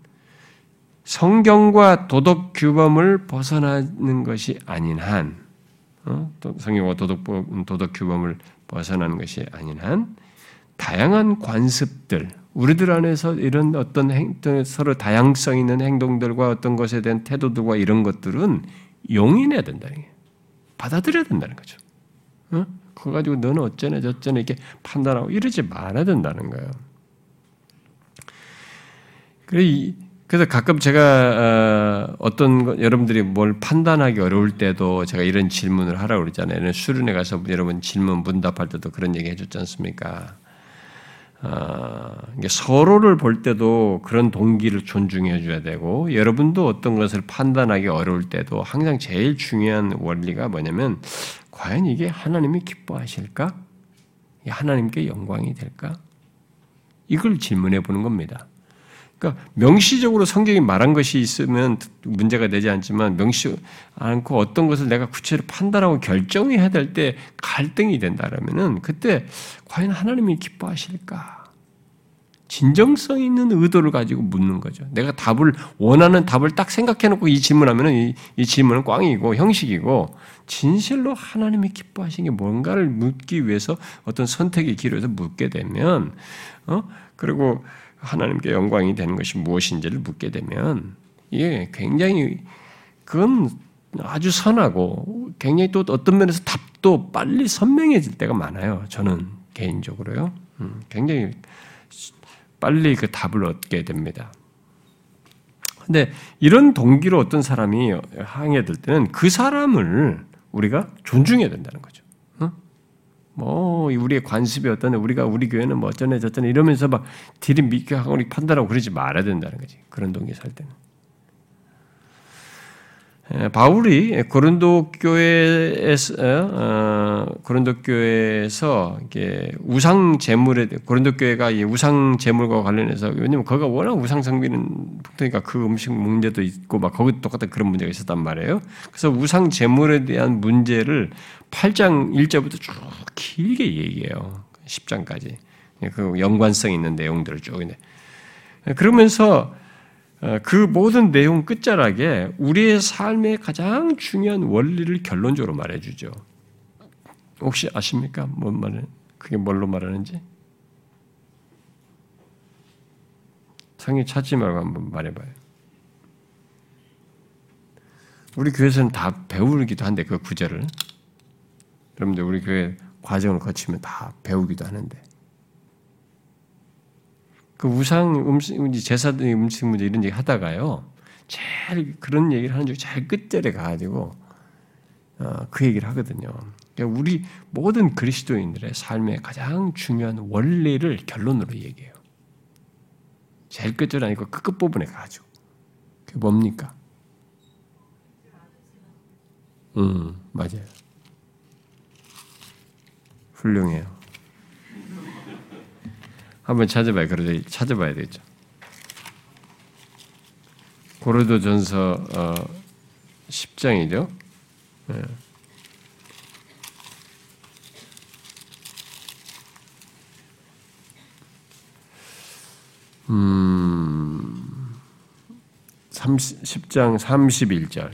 성경과 도덕 규범을 벗어나는 것이 아닌 한, 어? 성경과 도덕, 도덕 규범을 벗어나는 것이 아닌 한, 다양한 관습들, 우리들 안에서 이런 어떤 행, 서로 다양성 있는 행동들과 어떤 것에 대한 태도들과 이런 것들은 용인해야 된다는 거예요. 받아들여야 된다는 거죠. 어? 그거 가지고 너는 어쩌네 저쩌네 이렇게 판단하고 이러지 말아야 된다는 거예요. 그래서 가끔 제가 어, 어떤 여러분들이 뭘 판단하기 어려울 때도 제가 이런 질문을 하라고 그러잖아요. 수련회 가서 여러분 질문 문답할 때도 그런 얘기 해줬지 않습니까? 어, 서로를 볼 때도 그런 동기를 존중해 줘야 되고 여러분도 어떤 것을 판단하기 어려울 때도 항상 제일 중요한 원리가 뭐냐면 과연 이게 하나님이 기뻐하실까? 하나님께 영광이 될까? 이걸 질문해 보는 겁니다. 그러니까 명시적으로 성경이 말한 것이 있으면 문제가 되지 않지만 명시 않고 어떤 것을 내가 구체로 판단하고 결정해야 될 때 갈등이 된다라면은 그때 과연 하나님이 기뻐하실까? 진정성 있는 의도를 가지고 묻는 거죠. 내가 답을 원하는 답을 딱 생각해놓고 이 질문하면은 이, 이 질문은 꽝이고 형식이고 진실로 하나님이 기뻐하신 게 뭔가를 묻기 위해서 어떤 선택의 기로에서 묻게 되면 어 그리고 하나님께 영광이 되는 것이 무엇인지를 묻게 되면 이게 굉장히 그건 아주 선하고 굉장히 또 어떤 면에서 답도 빨리 선명해질 때가 많아요. 저는 개인적으로요. 음, 굉장히 빨리 그 답을 얻게 됩니다. 근데 이런 동기로 어떤 사람이 항해 될 때는 그 사람을 우리가 존중해야 된다는 거죠. 뭐 우리의 관습이 어떤 우리가 우리 교회는 뭐 어쩌네 저쩌네 이러면서 막 들이밀게 하고 판단하고 그러지 말아야 된다는 거지. 그런 동기 살 때는. 예, 바울이 고린도 교회에서 어, 고린도 교회에서 우상 제물에 고린도 교회가 이 우상 제물과 관련해서 왜냐면 거기가 워낙 우상 성비는 북동이니까 그 음식 문제도 있고 막 거기 똑같은 그런 문제가 있었단 말이에요. 그래서 우상 제물에 대한 문제를 8장 1절부터 쭉 길게 얘기해요. 10장까지 그 연관성 있는 내용들을 쭉 그러면서 어, 그 모든 내용 끝자락에 우리의 삶의 가장 중요한 원리를 결론적으로 말해주죠. 혹시 아십니까? 뭔 말을 그게 뭘로 말하는지? 성이 찾지 말고 한번 말해봐요. 우리 교회에서는 다 배우기도 한데 그 구절을 여러분들 우리 교회 과정을 거치면 다 배우기도 하는데 그 우상 음식 제사들 음식 문제 이런 얘기 하다가요. 제일 그런 얘기를 하는 중에 제일 끝절에 가가지고 어, 그 얘기를 하거든요. 그러니까 우리 모든 그리스도인들의 삶의 가장 중요한 원리를 결론으로 얘기해요. 제일 끝절 아니고 그 끝부분에 가죠. 그게 뭡니까? 음, 맞아요. 훌륭해요. 한번 찾아봐요. 그래도 찾아봐야 되겠죠. 고르도 전서 어, 10장이죠. 네. 음, 30, 10장 31절.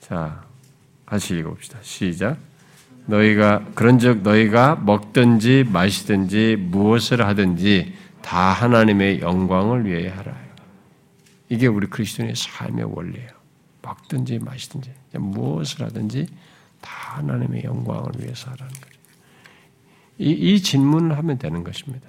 자, 같이 읽어봅시다. 시작. 너희가 그런즉 너희가 먹든지 마시든지 무엇을 하든지 다 하나님의 영광을 위해 하라. 이게 우리 그리스도인의 삶의 원리예요. 먹든지 마시든지 무엇을 하든지 다 하나님의 영광을 위해서 하라는 거죠. 이, 이 질문을 하면 되는 것입니다.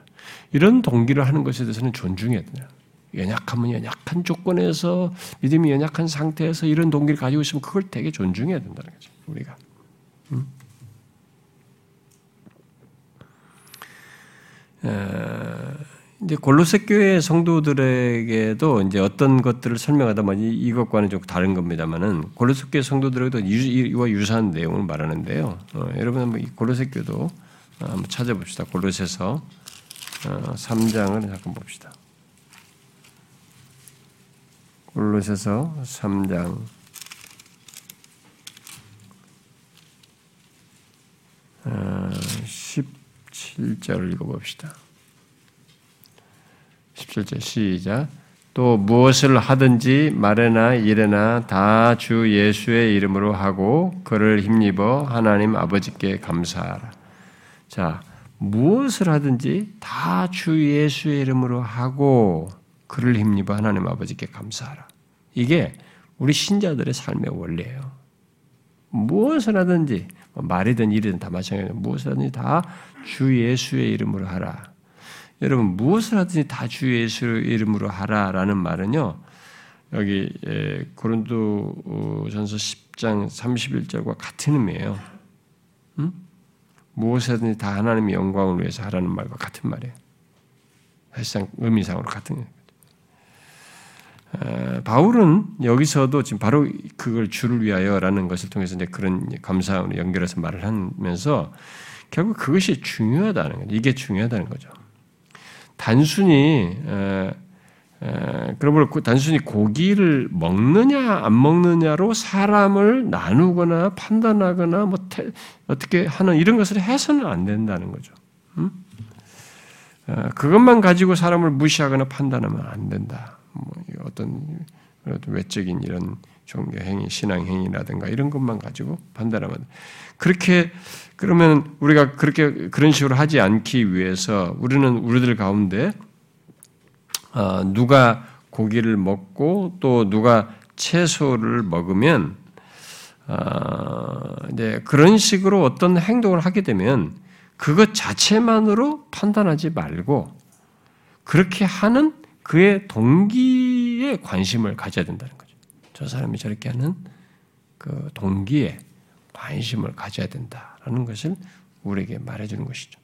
이런 동기를 하는 것에 대해서는 존중해야 돼요. 연약하면 연약한 조건에서 믿음이 연약한 상태에서 이런 동기를 가지고 있으면 그걸 되게 존중해야 된다는 거죠. 우리가. 이제 골로새 교회 성도들에게도 이제 어떤 것들을 설명하다 보니 이것과는 좀 다른 겁니다만은 골로새 교회 성도들에게도 이와 유사한 내용을 말하는데요. 어, 여러분 한번 골로새 교도 한번 찾아봅시다. 골로새서 어, 3장을 잠깐 봅시다. 골로새서 3장 어, 17절을 읽어봅시다. 17절 시작. 또 무엇을 하든지 말에나 일에나 다 주 예수의 이름으로 하고 그를 힘입어 하나님 아버지께 감사하라. 자, 무엇을 하든지 다 주 예수의 이름으로 하고 그를 힘입어 하나님 아버지께 감사하라. 이게 우리 신자들의 삶의 원리예요. 무엇을 하든지 뭐 말이든 일이든 다 마찬가지예요. 무엇을 하든지 다 주 예수의 이름으로 하라. 여러분 무엇을 하든지 다 주 예수 이름으로 하라라는 말은요. 여기 예, 고린도전서 10장 31절과 같은 의미예요. 음? 무엇이든지 다 하나님의 영광을 위해서 하라는 말과 같은 말이에요. 사실상 의미상으로 같은 에, 바울은 여기서도 지금 바로 그걸 주를 위하여라는 것을 통해서 이제 그런 감사함을 연결해서 말을 하면서 결국 그것이 중요하다는 거죠. 이게 중요하다는 거죠. 단순히 그러므로 단순히 고기를 먹느냐 안 먹느냐로 사람을 나누거나 판단하거나 뭐 어떻게 하는 이런 것을 해서는 안 된다는 거죠. 음? 그것만 가지고 사람을 무시하거나 판단하면 안 된다. 뭐 어떤 외적인 이런 종교 행위, 신앙 행위라든가 이런 것만 가지고 판단하면 그렇게 그러면 우리가 그렇게 그런 식으로 하지 않기 위해서 우리는 우리들 가운데 어, 누가 고기를 먹고 또 누가 채소를 먹으면 어, 이제 그런 식으로 어떤 행동을 하게 되면 그것 자체만으로 판단하지 말고 그렇게 하는 그의 동기에 관심을 가져야 된다는 거죠. 저 사람이 저렇게 하는 그 동기에 관심을 가져야 된다 라는 것을 우리에게 말해주는 것이죠.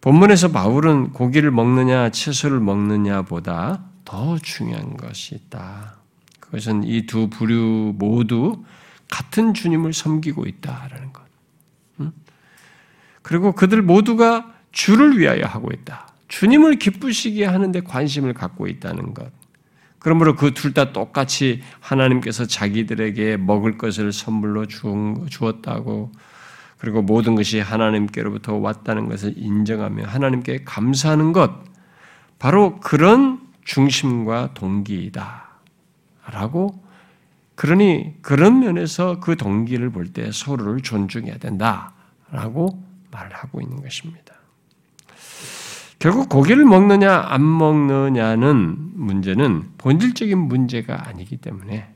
본문에서 바울은 고기를 먹느냐 채소를 먹느냐보다 더 중요한 것이 있다. 그것은 이 두 부류 모두 같은 주님을 섬기고 있다라는 것. 그리고 그들 모두가 주를 위하여 하고 있다. 주님을 기쁘시게 하는데 관심을 갖고 있다는 것. 그러므로 그 둘 다 똑같이 하나님께서 자기들에게 먹을 것을 선물로 주었다고 그리고 모든 것이 하나님께로부터 왔다는 것을 인정하며 하나님께 감사하는 것 바로 그런 중심과 동기이다. 라고 그러니 그런 면에서 그 동기를 볼 때 서로를 존중해야 된다라고 말을 하고 있는 것입니다. 결국 고기를 먹느냐 안 먹느냐는 문제는 본질적인 문제가 아니기 때문에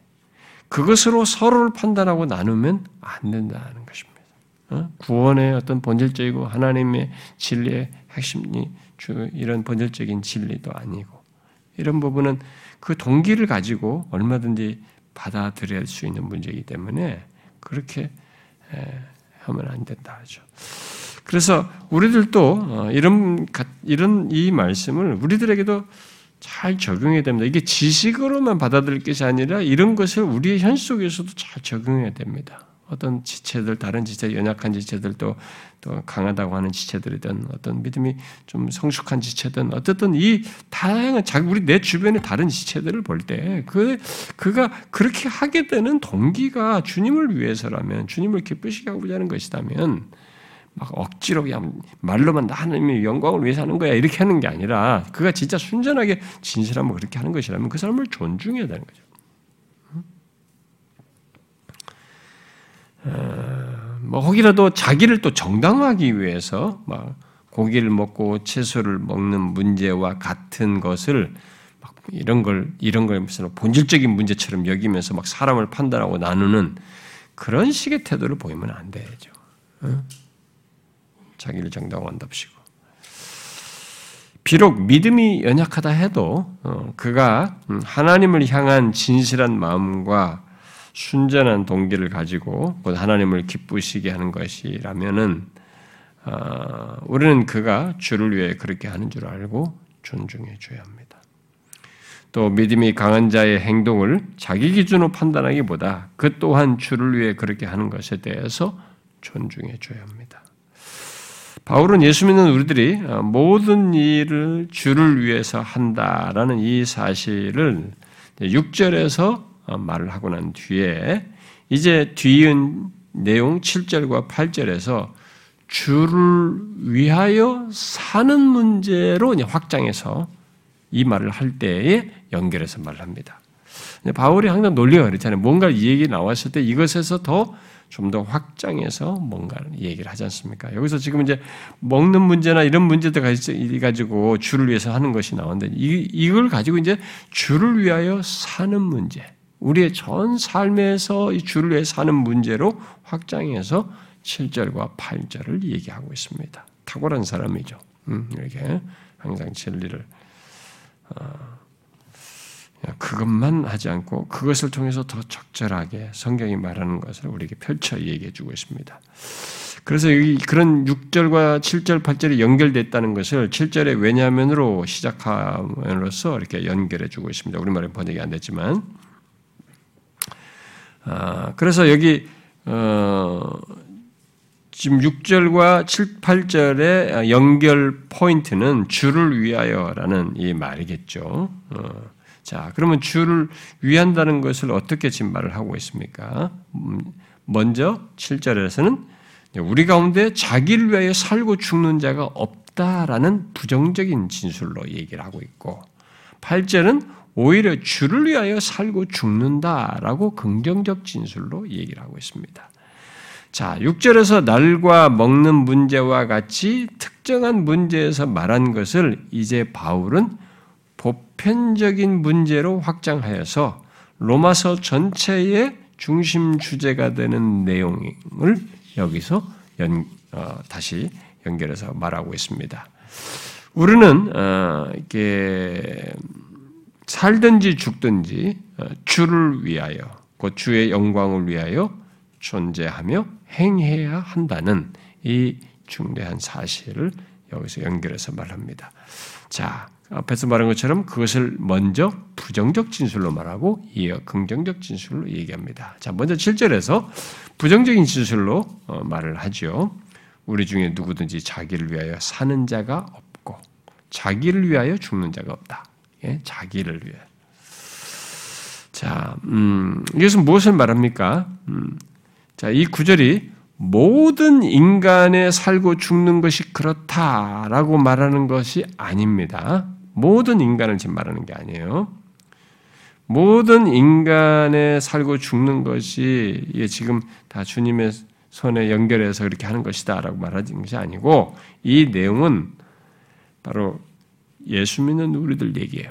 그것으로 서로를 판단하고 나누면 안 된다는 것입니다. 어? 구원의 어떤 본질적이고 하나님의 진리의 핵심이 이런 본질적인 진리도 아니고 이런 부분은 그 동기를 가지고 얼마든지 받아들일 수 있는 문제이기 때문에 그렇게 하면 안 된다 하죠. 그래서 우리들도 어, 이런 이런 이 말씀을 우리들에게도 잘 적용해야 됩니다. 이게 지식으로만 받아들일 것이 아니라 이런 것을 우리의 현실 속에서도 잘 적용해야 됩니다. 어떤 지체들, 다른 지체, 연약한 지체들도 또 강하다고 하는 지체들이든 어떤 믿음이 좀 성숙한 지체든 어쨌든 이 다양한 자기 우리 내 주변의 다른 지체들을 볼 때 그 그가 그렇게 하게 되는 동기가 주님을 위해서라면 주님을 기쁘시게 하고자 하는 것이다면 막 억지로 그냥 말로만 하나님의 영광을 위해서 하는 거야 이렇게 하는 게 아니라 그가 진짜 순전하게 진실하면 그렇게 하는 것이라면 그 사람을 존중해야 되는 거죠. 어, 뭐 혹이라도 자기를 또 정당화하기 위해서 막 고기를 먹고 채소를 먹는 문제와 같은 것을 막 이런 걸 이런 걸 무슨 본질적인 문제처럼 여기면서 막 사람을 판단하고 나누는 그런 식의 태도를 보이면 안 되죠. 어? 자기를 정당화한답시고. 비록 믿음이 연약하다 해도 어, 그가 하나님을 향한 진실한 마음과 순전한 동기를 가지고 곧 하나님을 기쁘시게 하는 것이라면은 어, 우리는 그가 주를 위해 그렇게 하는 줄 알고 존중해 줘야 합니다. 또 믿음이 강한 자의 행동을 자기 기준으로 판단하기보다 그 또한 주를 위해 그렇게 하는 것에 대해서 존중해 줘야 합니다. 바울은 예수 믿는 우리들이 어, 모든 일을 주를 위해서 한다라는 이 사실을 6절에서 어, 말을 하고 난 뒤에 이제 뒤은 내용 7절과 8절에서 주를 위하여 사는 문제로 확장해서 이 말을 할 때에 연결해서 말을 합니다. 바울이 항상 논리가 그렇잖아요. 뭔가 이 얘기 나왔을 때 이것에서 더 좀 더 확장해서 뭔가 얘기를 하지 않습니까? 여기서 지금 이제 먹는 문제나 이런 문제들 가지고 주를 위해서 하는 것이 나오는데 이걸 가지고 이제 주를 위하여 사는 문제, 우리의 전 삶에서 이 주를 위해 사는 문제로 확장해서 7절과 8절을 얘기하고 있습니다. 탁월한 사람이죠. 음, 이렇게 항상 진리를 어, 그것만 하지 않고 그것을 통해서 더 적절하게 성경이 말하는 것을 우리에게 펼쳐 얘기해 주고 있습니다. 그래서 여기 그런 6절과 7절, 8절이 연결됐다는 것을 7절의 왜냐면으로 시작함으로써 이렇게 연결해 주고 있습니다. 우리말에 번역이 안 됐지만 아, 그래서 여기 어, 지금 6절과 7, 8절의 연결 포인트는 주를 위하여라는 이 말이겠죠. 어, 자, 그러면 주를 위한다는 것을 어떻게 지금 말을 하고 있습니까? 음, 먼저 7절에서는 우리 가운데 자기를 위하여 살고 죽는 자가 없다라는 부정적인 진술로 얘기를 하고 있고 8절은 오히려 주를 위하여 살고 죽는다라고 긍정적 진술로 얘기를 하고 있습니다. 자, 6절에서 날과 먹는 문제와 같이 특정한 문제에서 말한 것을 이제 바울은 보편적인 문제로 확장하여서 로마서 전체의 중심 주제가 되는 내용을 여기서 연, 어, 다시 연결해서 말하고 있습니다. 우리는 어, 이게 살든지 죽든지 어, 주를 위하여, 곧 주의 영광을 위하여 존재하며 행해야 한다는 이 중대한 사실을 여기서 연결해서 말합니다. 자, 앞에서 말한 것처럼 그것을 먼저 부정적 진술로 말하고 이어 긍정적 진술로 얘기합니다. 자, 먼저 7절에서 부정적인 진술로 어, 말을 하죠. 우리 중에 누구든지 자기를 위하여 사는 자가 없고 자기를 위하여 죽는 자가 없다. 예? 자기를 위해. 자, 음, 이것은 무엇을 말합니까? 음, 자, 이 구절이 모든 인간의 살고 죽는 것이 그렇다라고 말하는 것이 아닙니다. 모든 인간을 지금 말하는 게 아니에요. 모든 인간의 살고 죽는 것이 지금 다 주님의 손에 연결해서 그렇게 하는 것이다라고 말하는 것이 아니고 이 내용은 바로 예수 믿는 우리들 얘기예요.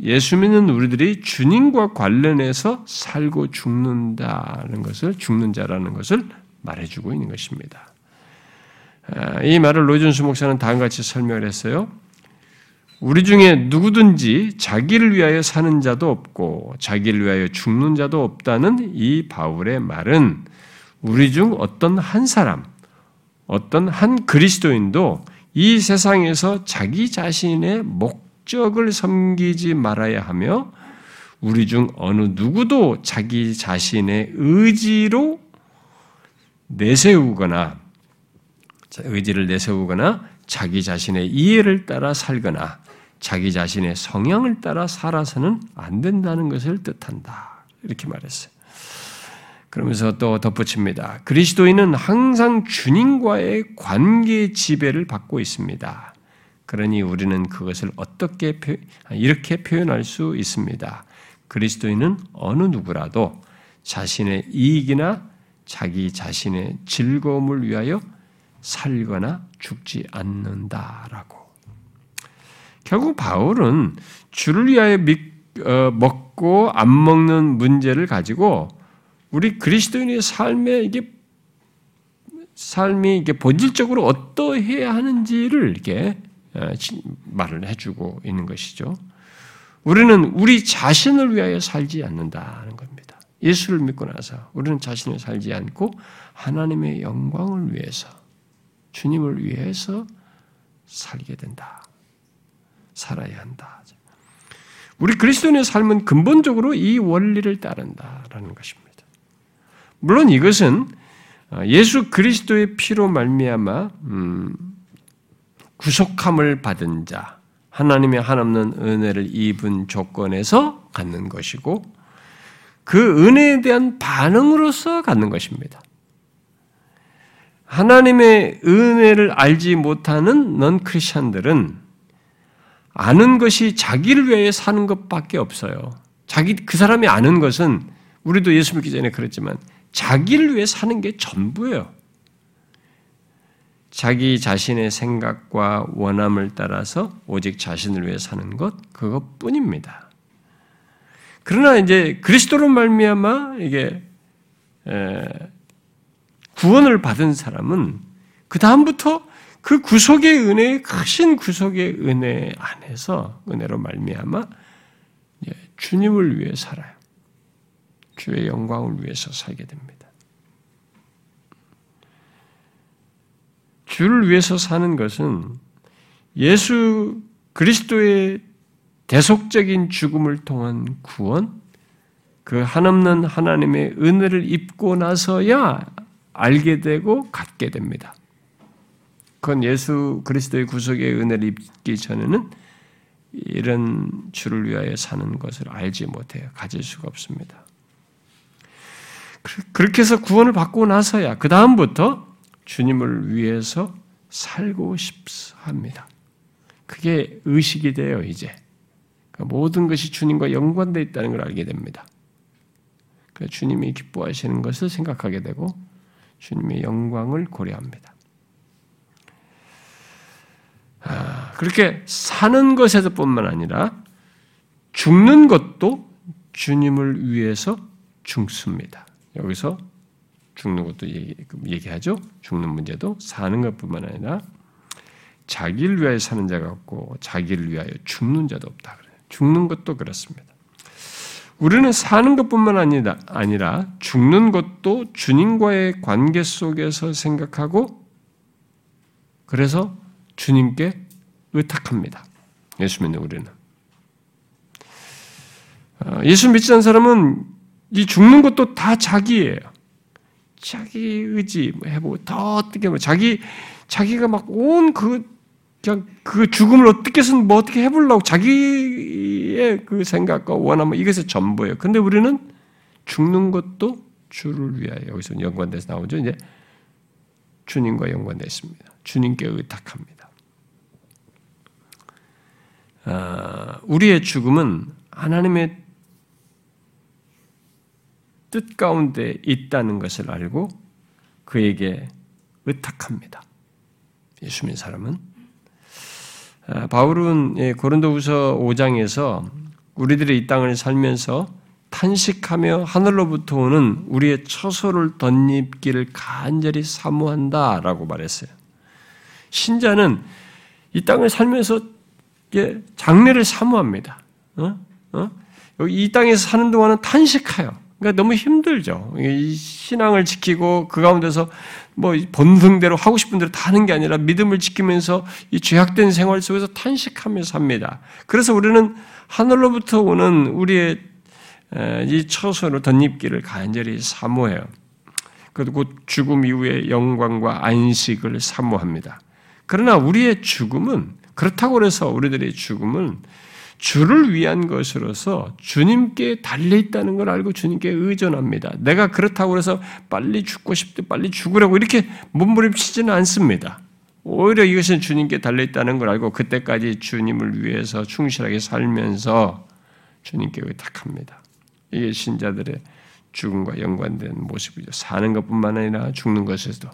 예수 믿는 우리들이 주님과 관련해서 살고 죽는다는 것을 죽는 자라는 것을 말해주고 있는 것입니다. 아, 이 말을 로이존스 목사는 다음과 같이 설명을 했어요. 우리 중에 누구든지 자기를 위하여 사는 자도 없고 자기를 위하여 죽는 자도 없다는 이 바울의 말은 우리 중 어떤 한 사람, 어떤 한 그리스도인도 이 세상에서 자기 자신의 목적을 섬기지 말아야 하며 우리 중 어느 누구도 자기 자신의 의지로 내세우거나 의지를 내세우거나 자기 자신의 이해를 따라 살거나 자기 자신의 성향을 따라 살아서는 안 된다는 것을 뜻한다. 이렇게 말했어요. 그러면서 또 덧붙입니다. 그리스도인은 항상 주님과의 관계 지배를 받고 있습니다. 그러니 우리는 그것을 어떻게 이렇게 표현할 수 있습니다. 그리스도인은 어느 누구라도 자신의 이익이나 자기 자신의 즐거움을 위하여 살거나 죽지 않는다라고. 결국 바울은 주를 위하여 어, 먹고 안 먹는 문제를 가지고 우리 그리스도인의 삶에 이게 삶이 이게 본질적으로 어떠해야 하는지를 이렇게 어, 말을 해주고 있는 것이죠. 우리는 우리 자신을 위하여 살지 않는다는 겁니다. 예수를 믿고 나서 우리는 자신을 살지 않고 하나님의 영광을 위해서 주님을 위해서 살게 된다. 살아야 한다. 우리 그리스도인의 삶은 근본적으로 이 원리를 따른다라는 것입니다. 물론 이것은 예수 그리스도의 피로 말미암아 음, 구속함을 받은 자, 하나님의 한없는 은혜를 입은 조건에서 갖는 것이고 그 은혜에 대한 반응으로서 갖는 것입니다. 하나님의 은혜를 알지 못하는 넌 크리스천들은 아는 것이 자기를 위해 사는 것밖에 없어요. 자기 그 사람이 아는 것은 우리도 예수 믿기 전에 그랬지만 자기를 위해 사는 게 전부예요. 자기 자신의 생각과 원함을 따라서 오직 자신을 위해 사는 것 그것뿐입니다. 그러나 이제 그리스도로 말미암아 이게 구원을 받은 사람은 그 다음부터 그 구속의 은혜, 크신 구속의 은혜 안에서 은혜로 말미암아 주님을 위해 살아요. 주의 영광을 위해서 살게 됩니다. 주를 위해서 사는 것은 예수 그리스도의 대속적인 죽음을 통한 구원, 그 한없는 하나님의 은혜를 입고 나서야 알게 되고 갖게 됩니다. 그건 예수 그리스도의 구속의 은혜를 입기 전에는 이런 주를 위하여 사는 것을 알지 못해요. 가질 수가 없습니다. 그렇게 해서 구원을 받고 나서야 그 다음부터 주님을 위해서 살고 싶합니다. 그게 의식이 돼요 이제 그러니까 모든 것이 주님과 연관되어 있다는 걸 알게 됩니다. 주님이 기뻐하시는 것을 생각하게 되고 주님의 영광을 고려합니다. 아, 그렇게 사는 것에서뿐만 아니라 죽는 것도 주님을 위해서 죽습니다. 여기서 죽는 것도 얘기, 하죠 죽는 문제도 사는 것뿐만 아니라 자기를 위하여 사는 자가 없고 자기를 위하여 죽는 자도 없다. 죽는 것도 그렇습니다. 우리는 사는 것뿐만 아니라 죽는 것도 주님과의 관계 속에서 생각하고 그래서 주님께 의탁합니다. 예수 믿는 우리는. 어, 예수 믿지 않는 사람은 이 죽는 것도 다 자기예요. 자기 의지 뭐 해보고 더 어떻게 뭐 자기 자기가 막 온 그 그냥 그 죽음을 어떻게든 뭐 어떻게 해보려고 자기의 그 생각과 원함 뭐 이것이 전부예요. 근데 우리는 죽는 것도 주를 위하여 여기서 연관돼서 나오죠. 이제 주님과 연관되어 있습니다. 주님께 의탁합니다. 아, 우리의 죽음은 하나님의 뜻 가운데 있다는 것을 알고 그에게 의탁합니다. 예수 믿는 사람은 아, 바울은 예, 고린도후서 5장에서 우리들이 이 땅을 살면서 탄식하며 하늘로부터 오는 우리의 처소를 덧입기를 간절히 사모한다라고 말했어요. 신자는 이 땅을 살면서 장래를 사모합니다. 어? 어? 이 땅에서 사는 동안은 탄식해요. 그러니까 너무 힘들죠. 이 신앙을 지키고 그 가운데서 뭐 본능대로 하고 싶은 대로 다 하는 게 아니라 믿음을 지키면서 이 죄악된 생활 속에서 탄식하며 삽니다. 그래서 우리는 하늘로부터 오는 우리의 이 처소로 덧입기를 간절히 사모해요. 그리고 죽음 이후의 영광과 안식을 사모합니다. 그러나 우리의 죽음은 그렇다고 해서 우리들의 죽음은 주를 위한 것으로서 주님께 달려 있다는 걸 알고 주님께 의존합니다. 내가 그렇다고 해서 빨리 죽고 싶대, 빨리 죽으라고 이렇게 몸부림치지는 않습니다. 오히려 이것은 주님께 달려 있다는 걸 알고 그때까지 주님을 위해서 충실하게 살면서 주님께 의탁합니다. 이게 신자들의 죽음과 연관된 모습이죠. 사는 것뿐만 아니라 죽는 것에도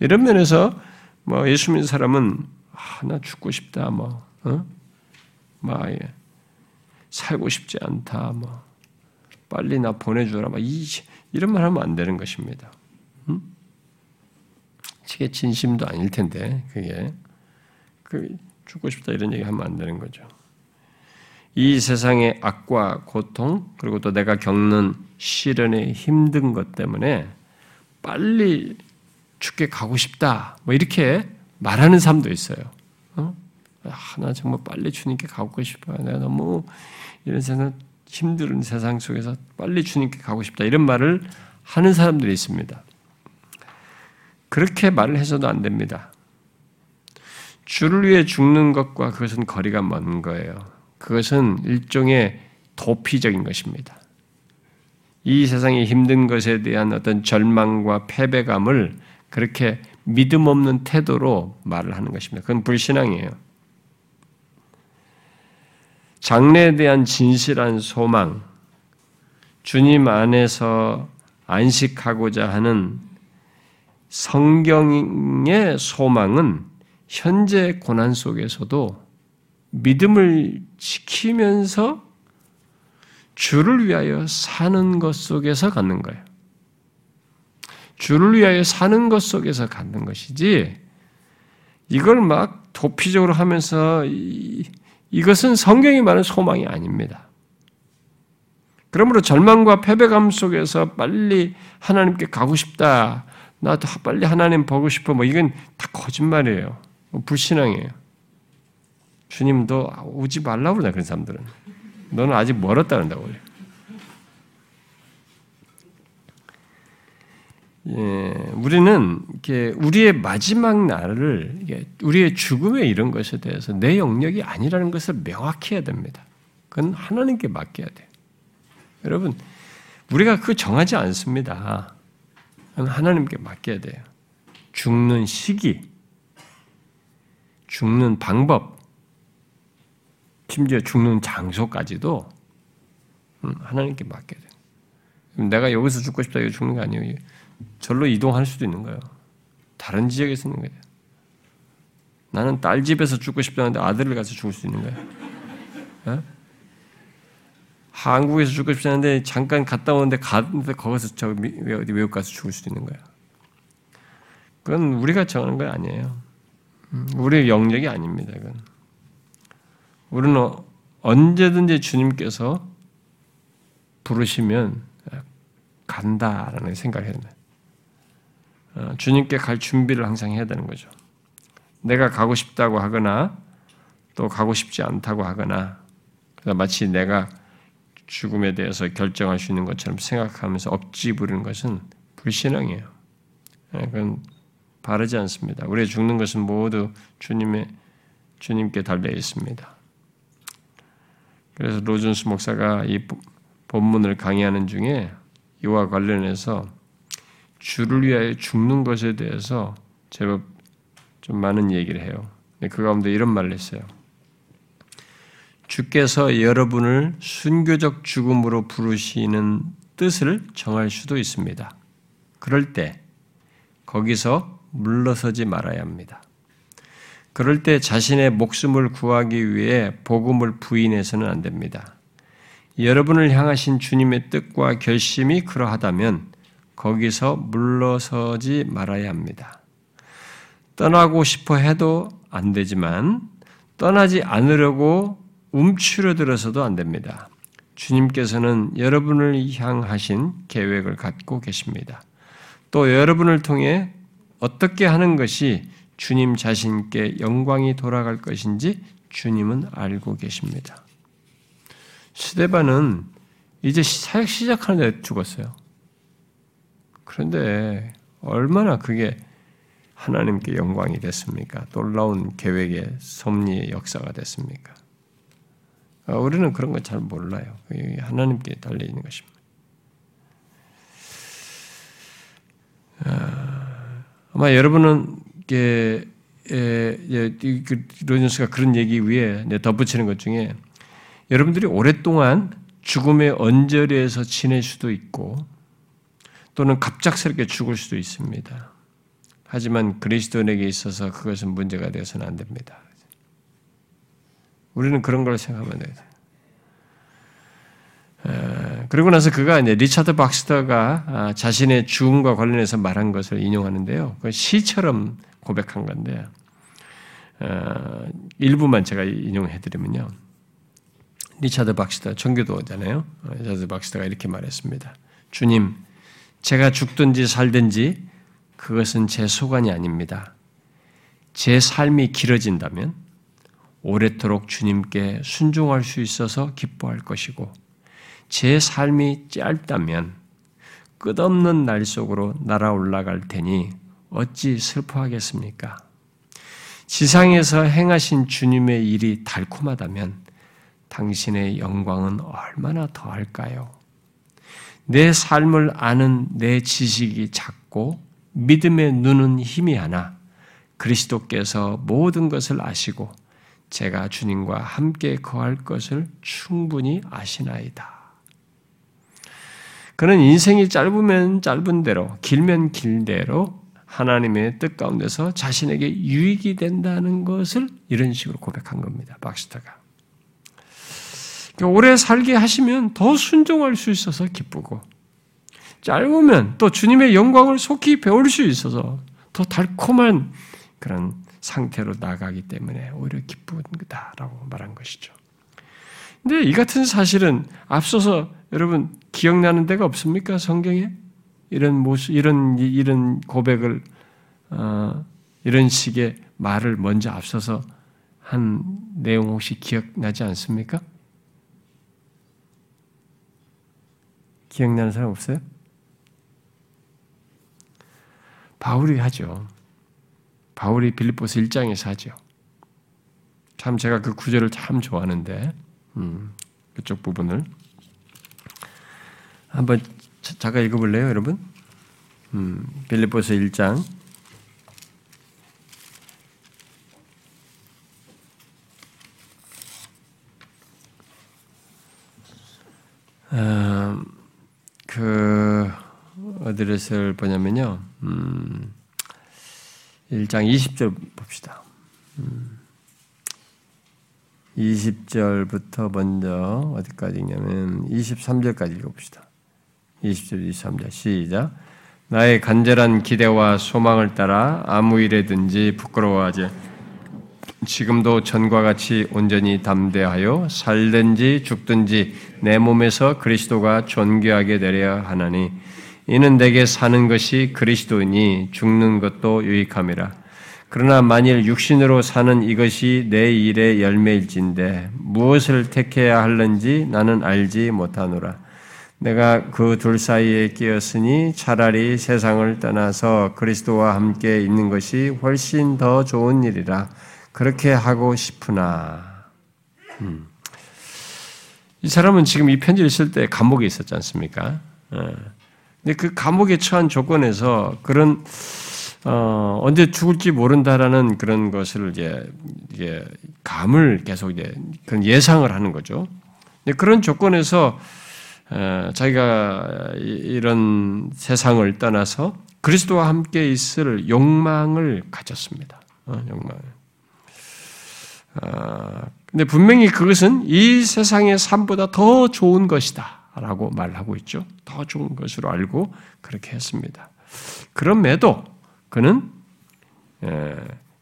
이런 면에서 뭐 예수 믿는 사람은 아, 나 죽고 싶다 뭐 어? 막 예. 살고 싶지 않다. 뭐 빨리 나 보내주라. 막 이, 이런 말 하면 안 되는 것입니다. 음? 그게 진심도 아닐 텐데 그게 그 죽고 싶다 이런 얘기 하면 안 되는 거죠. 이 세상의 악과 고통 그리고 또 내가 겪는 시련의 힘든 것 때문에 빨리 죽게 가고 싶다. 뭐 이렇게 말하는 사람도 있어요. 어? 아, 나 정말 빨리 주님께 가고 싶어요. 내가 너무 이런 세상 힘든 세상 속에서 빨리 주님께 가고 싶다. 이런 말을 하는 사람들이 있습니다. 그렇게 말을 해서도 안 됩니다. 주를 위해 죽는 것과 그것은 거리가 먼 거예요. 그것은 일종의 도피적인 것입니다. 이 세상의 힘든 것에 대한 어떤 절망과 패배감을 그렇게 믿음 없는 태도로 말을 하는 것입니다. 그건 불신앙이에요. 장래에 대한 진실한 소망, 주님 안에서 안식하고자 하는 성경의 소망은 현재 고난 속에서도 믿음을 지키면서 주를 위하여 사는 것 속에서 갖는 거예요. 주를 위하여 사는 것 속에서 갖는 것이지, 이걸 막 도피적으로 하면서 이것은 성경이 말하는 소망이 아닙니다. 그러므로 절망과 패배감 속에서 빨리 하나님께 가고 싶다. 나도 빨리 하나님 보고 싶어. 뭐 이건 다 거짓말이에요. 뭐 불신앙이에요. 주님도 오지 말라고 그러나 그런 사람들은. 너는 아직 멀었다 그런다고 그래. 예, 우리는 이렇게 우리의 마지막 날을 우리의 죽음에 이런 것에 대해서 내 영역이 아니라는 것을 명확히 해야 됩니다. 그건 하나님께 맡겨야 돼. 여러분, 우리가 그 정하지 않습니다. 하나님께 맡겨야 돼요. 죽는 시기, 죽는 방법, 심지어 죽는 장소까지도 음, 하나님께 맡겨야 돼요. 내가 여기서 죽고 싶다 이거 죽는 거 아니에요. 절로 이동할 수도 있는 거예요. 다른 지역에서 있는 거예요. 나는 딸 집에서 죽고 싶다는데 아들을 가서 죽을 수 있는 거예요. 어? 한국에서 죽고 싶다는데 잠깐 갔다 오는데 가는데 거기서 저 어디 외국 가서 죽을 수도 있는 거예요. 그건 우리가 정하는 건 아니에요. 음, 우리의 영역이 아닙니다. 이건 우리는 언제든지 주님께서 부르시면 간다라는 생각을 해야. 어, 주님께 갈 준비를 항상 해야 되는 거죠. 내가 가고 싶다고 하거나 또 가고 싶지 않다고 하거나 마치 내가 죽음에 대해서 결정할 수 있는 것처럼 생각하면서 억지 부리는 것은 불신앙이에요. 예, 그건 바르지 않습니다. 우리의 죽는 것은 모두 주님의 주님께 달려 있습니다. 그래서 로준스 목사가 이 본문을 강의하는 중에 이와 관련해서 주를 위하여 죽는 것에 대해서 제법 좀 많은 얘기를 해요. 그 가운데 이런 말을 했어요. 주께서 여러분을 순교적 죽음으로 부르시는 뜻을 정할 수도 있습니다. 그럴 때 거기서 물러서지 말아야 합니다. 그럴 때 자신의 목숨을 구하기 위해 복음을 부인해서는 안 됩니다. 여러분을 향하신 주님의 뜻과 결심이 그러하다면 거기서 물러서지 말아야 합니다. 떠나고 싶어 해도 안 되지만 떠나지 않으려고 움츠러들어서도 안 됩니다. 주님께서는 여러분을 향하신 계획을 갖고 계십니다. 또 여러분을 통해 어떻게 하는 것이 주님 자신께 영광이 돌아갈 것인지 주님은 알고 계십니다. 시대반은 이제 사역 시작하는데 죽었어요. 그런데 얼마나 그게 하나님께 영광이 됐습니까? 놀라운 계획의 섭리의 역사가 됐습니까? 아, 우리는 그런 거 잘 몰라요. 하나님께 달려 있는 것입니다. 아, 아마 여러분은 이게 로준스가 그런 얘기 위에 덧붙이는 것 중에 여러분들이 오랫동안 죽음의 언저리에서 지낼 수도 있고 또는 갑작스럽게 죽을 수도 있습니다. 하지만 그리스도인에게 있어서 그것은 문제가 되어서는 안 됩니다. 우리는 그런 걸 생각하면 돼요. 그리고 나서 그가 이제 리차드 박스터가 아, 자신의 죽음과 관련해서 말한 것을 인용하는데요. 그 시처럼 고백한 건데 어, 일부만 제가 인용해드리면요. 리차드 박스터 청교도잖아요. 어, 리차드 박스터가 이렇게 말했습니다. 주님, 제가 죽든지 살든지 그것은 제 소관이 아닙니다. 제 삶이 길어진다면 오래도록 주님께 순종할 수 있어서 기뻐할 것이고 제 삶이 짧다면 끝없는 날 속으로 날아 올라갈 테니 어찌 슬퍼하겠습니까? 지상에서 행하신 주님의 일이 달콤하다면 당신의 영광은 얼마나 더할까요? 내 삶을 아는 내 지식이 작고 믿음의 눈은 희미하나 그리스도께서 모든 것을 아시고 제가 주님과 함께 거할 것을 충분히 아시나이다. 그는 인생이 짧으면 짧은 대로, 길면 길대로 하나님의 뜻 가운데서 자신에게 유익이 된다는 것을 이런 식으로 고백한 겁니다. 박스터가. 오래 살게 하시면 더 순종할 수 있어서 기쁘고, 짧으면 또 주님의 영광을 속히 배울 수 있어서 더 달콤한 그런 상태로 나가기 때문에 오히려 기쁜 거다라고 말한 것이죠. 근데 이 같은 사실은 앞서서 여러분 기억나는 데가 없습니까? 성경에 이런 모습, 이런 이런 고백을 어, 이런 식의 말을 먼저 앞서서 한 내용 혹시 기억나지 않습니까? 기억나는 사람 없어요? 바울이 하죠. 바울이 빌립보스 1장에서 하죠. 참 제가 그 구절을 참 좋아하는데 음, 그쪽 부분을 한번 잠깐 읽어볼래요, 여러분? 음, 빌립보서 1장 음, 그 어디를 보냐면요. 음, 1장 20절 봅시다. 음, 20절부터 먼저 어디까지 있냐면 23절까지 읽어봅시다. 20절, 23절 시작. 나의 간절한 기대와 소망을 따라 아무 일에든지 부끄러워하지 지금도 전과 같이 온전히 담대하여 살든지 죽든지 내 몸에서 그리스도가 존귀하게 되려 하나니 이는 내게 사는 것이 그리스도니 죽는 것도 유익함이라. 그러나 만일 육신으로 사는 이것이 내 일의 열매일진데 무엇을 택해야 할는지 나는 알지 못하노라. 내가 그 둘 사이에 끼었으니 차라리 세상을 떠나서 그리스도와 함께 있는 것이 훨씬 더 좋은 일이라 그렇게 하고 싶으나 음. 이 사람은 지금 이 편지를 쓸 때 감옥에 있었지 않습니까? 어. 근데 그 감옥에 처한 조건에서 그런 어, 언제 죽을지 모른다라는 그런 것을 이제, 이제 감을 계속 이제 그런 예상을 하는 거죠. 그런 조건에서 자기가 이런 세상을 떠나서 그리스도와 함께 있을 욕망을 가졌습니다. 어, 욕망을. 아, 근데 분명히 그것은 이 세상의 삶보다 더 좋은 것이다. 라고 말하고 있죠. 더 좋은 것으로 알고 그렇게 했습니다. 그럼에도 그는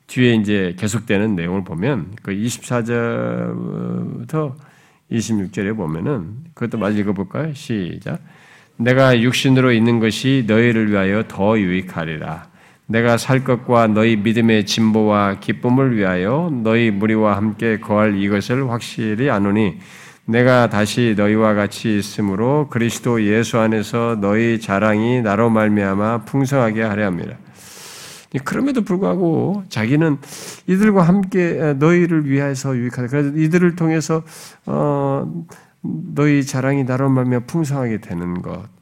뒤에 이제 계속되는 내용을 보면 그 24절부터 26절에 보면은 그것도 마저 읽어볼까요? 시작. 내가 육신으로 있는 것이 너희를 위하여 더 유익하리라. 내가 살 것과 너희 믿음의 진보와 기쁨을 위하여 너희 무리와 함께 거할 이것을 확실히 아노니 내가 다시 너희와 같이 있으므로 그리스도 예수 안에서 너희 자랑이 나로 말미암아 풍성하게 하려 합니다. 그럼에도 불구하고 자기는 이들과 함께 너희를 위해서 유익하다. 그래서 이들을 통해서 어, 너희 자랑이 나로 말미암아 풍성하게 되는 것.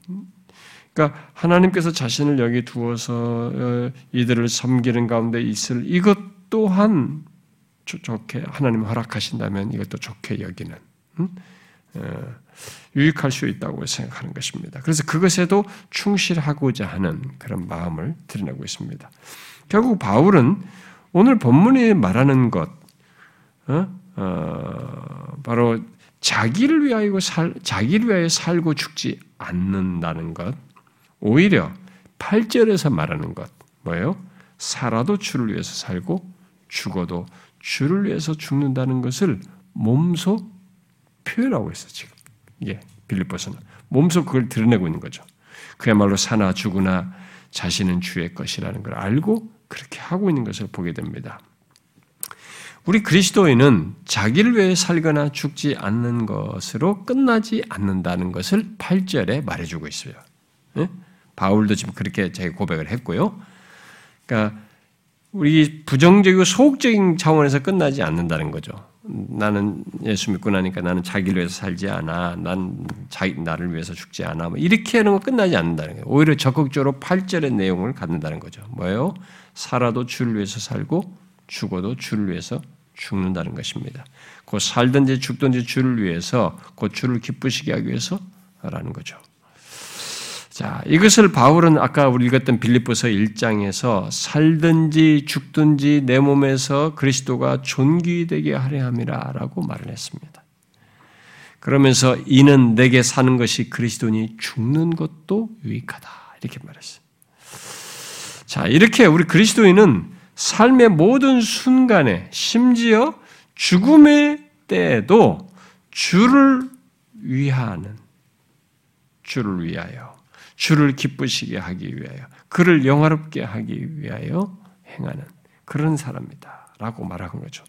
그러니까 하나님께서 자신을 여기 두어서 어, 이들을 섬기는 가운데 있을 이것 또한 좋게 하나님 허락하신다면 이것도 좋게 여기는 음? 어, 유익할 수 있다고 생각하는 것입니다. 그래서 그것에도 충실하고자 하는 그런 마음을 드러내고 있습니다. 결국 바울은 오늘 본문이 말하는 것, 어? 어, 바로 자기를 위하여 살, 자기를 위하여 살고 죽지 않는다는 것, 오히려 8절에서 말하는 것, 뭐예요? 살아도 주를 위해서 살고 죽어도 주를 위해서 죽는다는 것을 몸소 표현하고 있어 지금. 예, 빌립보서는 몸소 그걸 드러내고 있는 거죠. 그야말로 사나 죽으나 자신은 주의 것이라는 걸 알고 그렇게 하고 있는 것을 보게 됩니다. 우리 그리스도인은 자기를 위해 살거나 죽지 않는 것으로 끝나지 않는다는 것을 8절에 말해주고 있어요. 예? 바울도 지금 그렇게 제 고백을 했고요. 그러니까 우리 부정적이고 소극적인 차원에서 끝나지 않는다는 거죠. 나는 예수 믿고 나니까 나는 자기를 위해서 살지 않아. 난 자기, 나를 위해서 죽지 않아. 뭐 이렇게 하는 거 끝나지 않는다는 거예요. 오히려 적극적으로 8절의 내용을 갖는다는 거죠. 뭐예요? 살아도 주를 위해서 살고 죽어도 주를 위해서 죽는다는 것입니다. 곧 살든지 죽든지 주를 위해서 곧 주를 기쁘시게 하기 위해서라는 거죠. 자, 이것을 바울은 아까 우리 읽었던 빌립보서 1장에서 살든지 죽든지 내 몸에서 그리스도가 존귀되게 하려 함이라라고 말을 했습니다. 그러면서 이는 내게 사는 것이 그리스도니 죽는 것도 유익하다. 이렇게 말했어요. 자, 이렇게 우리 그리스도인은 삶의 모든 순간에 심지어 죽음의 때에도 주를 위하는 주를 위하여 주를 기쁘시게 하기 위하여 그를 영화롭게 하기 위하여 행하는 그런 사람이다 라고 말하는 거죠.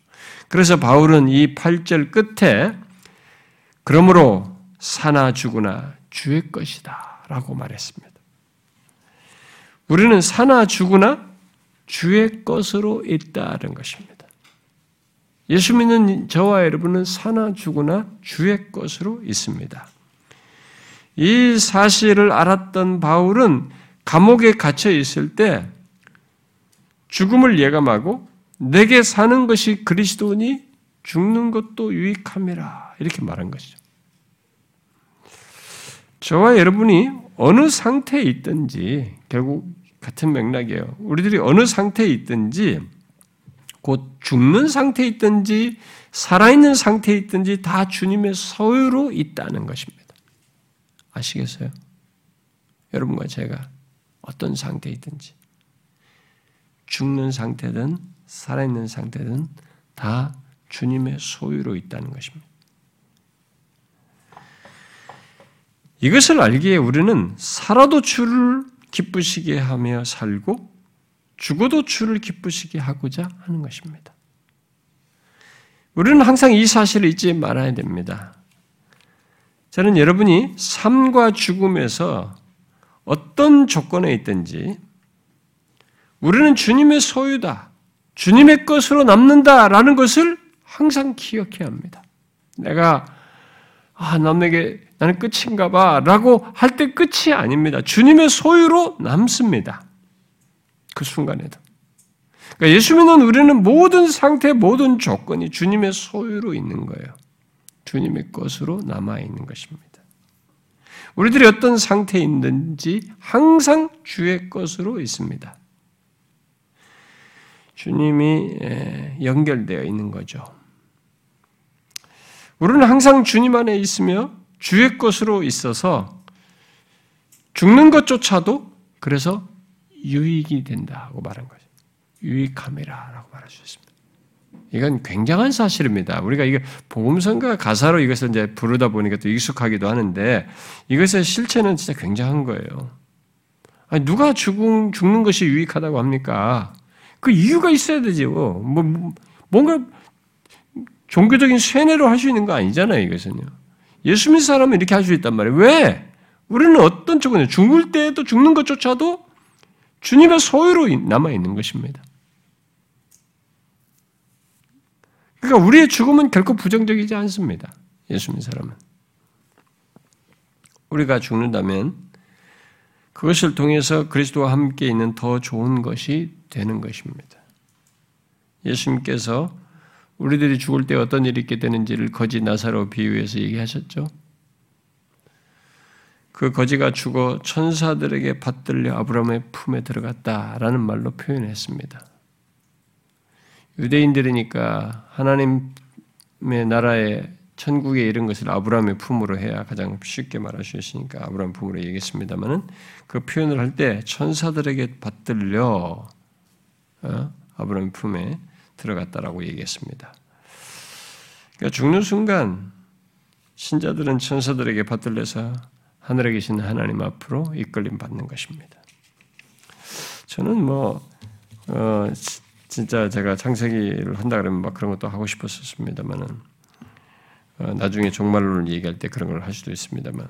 그래서 바울은 이 8절 끝에 그러므로 사나 죽으나 주의 것이다 라고 말했습니다. 우리는 사나 죽으나 주의 것으로 있다는 것입니다. 예수 믿는 저와 여러분은 사나 죽으나 주의 것으로 있습니다. 이 사실을 알았던 바울은 감옥에 갇혀 있을 때 죽음을 예감하고 내게 사는 것이 그리스도니 죽는 것도 유익함이라 이렇게 말한 것이죠. 저와 여러분이 어느 상태에 있든지 결국 같은 맥락이에요. 우리들이 어느 상태에 있든지 곧 죽는 상태에 있든지 살아있는 상태에 있든지 다 주님의 소유로 있다는 것입니다. 아시겠어요? 여러분과 제가 어떤 상태에 있든지 죽는 상태든 살아있는 상태든 다 주님의 소유로 있다는 것입니다. 이것을 알기에 우리는 살아도 주를 기쁘시게 하며 살고 죽어도 주를 기쁘시게 하고자 하는 것입니다. 우리는 항상 이 사실을 잊지 말아야 됩니다. 저는 여러분이 삶과 죽음에서 어떤 조건에 있든지 우리는 주님의 소유다. 주님의 것으로 남는다라는 것을 항상 기억해야 합니다. 내가 아, 남에게 나는 끝인가 봐 라고 할 때 끝이 아닙니다. 주님의 소유로 남습니다. 그 순간에도. 그러니까 예수 믿는 우리는 모든 상태, 모든 조건이 주님의 소유로 있는 거예요. 주님의 것으로 남아 있는 것입니다. 우리들이 어떤 상태에 있는지 항상 주의 것으로 있습니다. 주님이 연결되어 있는 거죠. 우리는 항상 주님 안에 있으며 주의 것으로 있어서 죽는 것조차도 그래서 유익이 된다고 말한 거죠. 유익함이라라고 말할 수 있습니다. 이건 굉장한 사실입니다. 우리가 이게 복음성가 가사로 이것을 이제 부르다 보니까 또 익숙하기도 하는데 이것의 실체는 진짜 굉장한 거예요. 아니, 누가 죽은, 죽는 것이 유익하다고 합니까? 그 이유가 있어야 되죠. 뭐, 뭐 뭔가 종교적인 쇠뇌로 할 수 있는 거 아니잖아요, 이것은요. 예수 믿는 사람은 이렇게 할 수 있단 말이에요. 왜? 우리는 어떤 쪽은 죽을 때에도 죽는 것조차도 주님의 소유로 남아 있는 것입니다. 그러니까 우리의 죽음은 결코 부정적이지 않습니다. 예수 믿는 사람은. 우리가 죽는다면 그것을 통해서 그리스도와 함께 있는 더 좋은 것이 되는 것입니다. 예수님께서 우리들이 죽을 때 어떤 일이 있게 되는지를 거지 나사로 비유해서 얘기하셨죠. 그 거지가 죽어 천사들에게 받들려 아브라함의 품에 들어갔다라는 말로 표현했습니다. 유대인들이니까 하나님의 나라에 천국에 이른 것을 아브라함의 품으로 해야 가장 쉽게 말할 수 있으니까 아브라함 품으로 얘기했습니다만은 그 표현을 할 때 천사들에게 받들려 어? 아브라함 품에 들어갔다라고 얘기했습니다. 그러니까 죽는 순간 신자들은 천사들에게 받들려서 하늘에 계신 하나님 앞으로 이끌림 받는 것입니다. 저는 뭐 어, 진짜 제가 창세기를 한다 그러면 막 그런 것도 하고 싶었었습니다만은 어, 나중에 종말론을 얘기할 때 그런 걸 할 수도 있습니다만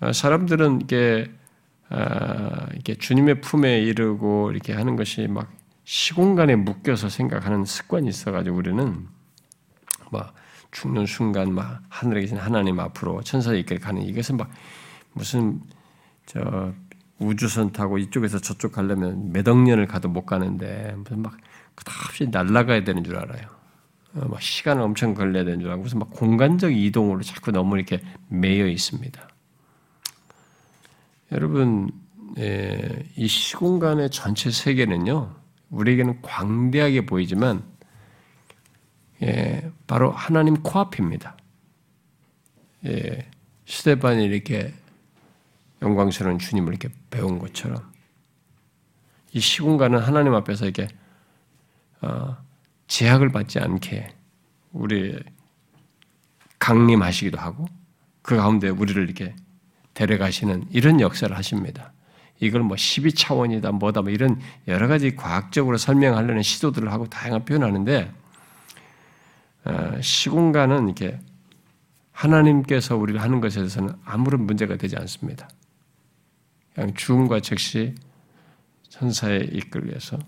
어, 사람들은 이게 아, 이렇게 주님의 품에 이르고 이렇게 하는 것이 막 시공간에 묶여서 생각하는 습관이 있어가지고 우리는 막 죽는 순간 막 하늘에 계신 하나님 앞으로 천사에게 가는 이것은 막 무슨 저 우주선 타고 이쪽에서 저쪽 가려면 몇 억 년을 가도 못 가는데 무슨 막 끝없이 날아가야 되는 줄 알아요. 어, 막 시간을 엄청 걸려야 되는 줄 알고 무슨 막 공간적 이동으로 자꾸 너무 이렇게 매여 있습니다. 여러분, 예, 이 시공간의 전체 세계는요, 우리에게는 광대하게 보이지만, 예, 바로 하나님 코앞입니다. 예, 스테반이 이렇게 영광스러운 주님을 이렇게 배운 것처럼, 이 시공간은 하나님 앞에서 이렇게 어, 제약을 받지 않게 우리 강림하시기도 하고 그 가운데 우리를 이렇게 데려가시는 이런 역사를 하십니다. 이걸 뭐 12차원이다 뭐다 뭐 이런 여러 가지 과학적으로 설명하려는 시도들을 하고 다양한 표현하는데 어, 시공간은 이렇게 하나님께서 우리를 하는 것에 대해서는 아무런 문제가 되지 않습니다. 죽음과 즉시 천사에 이끌려서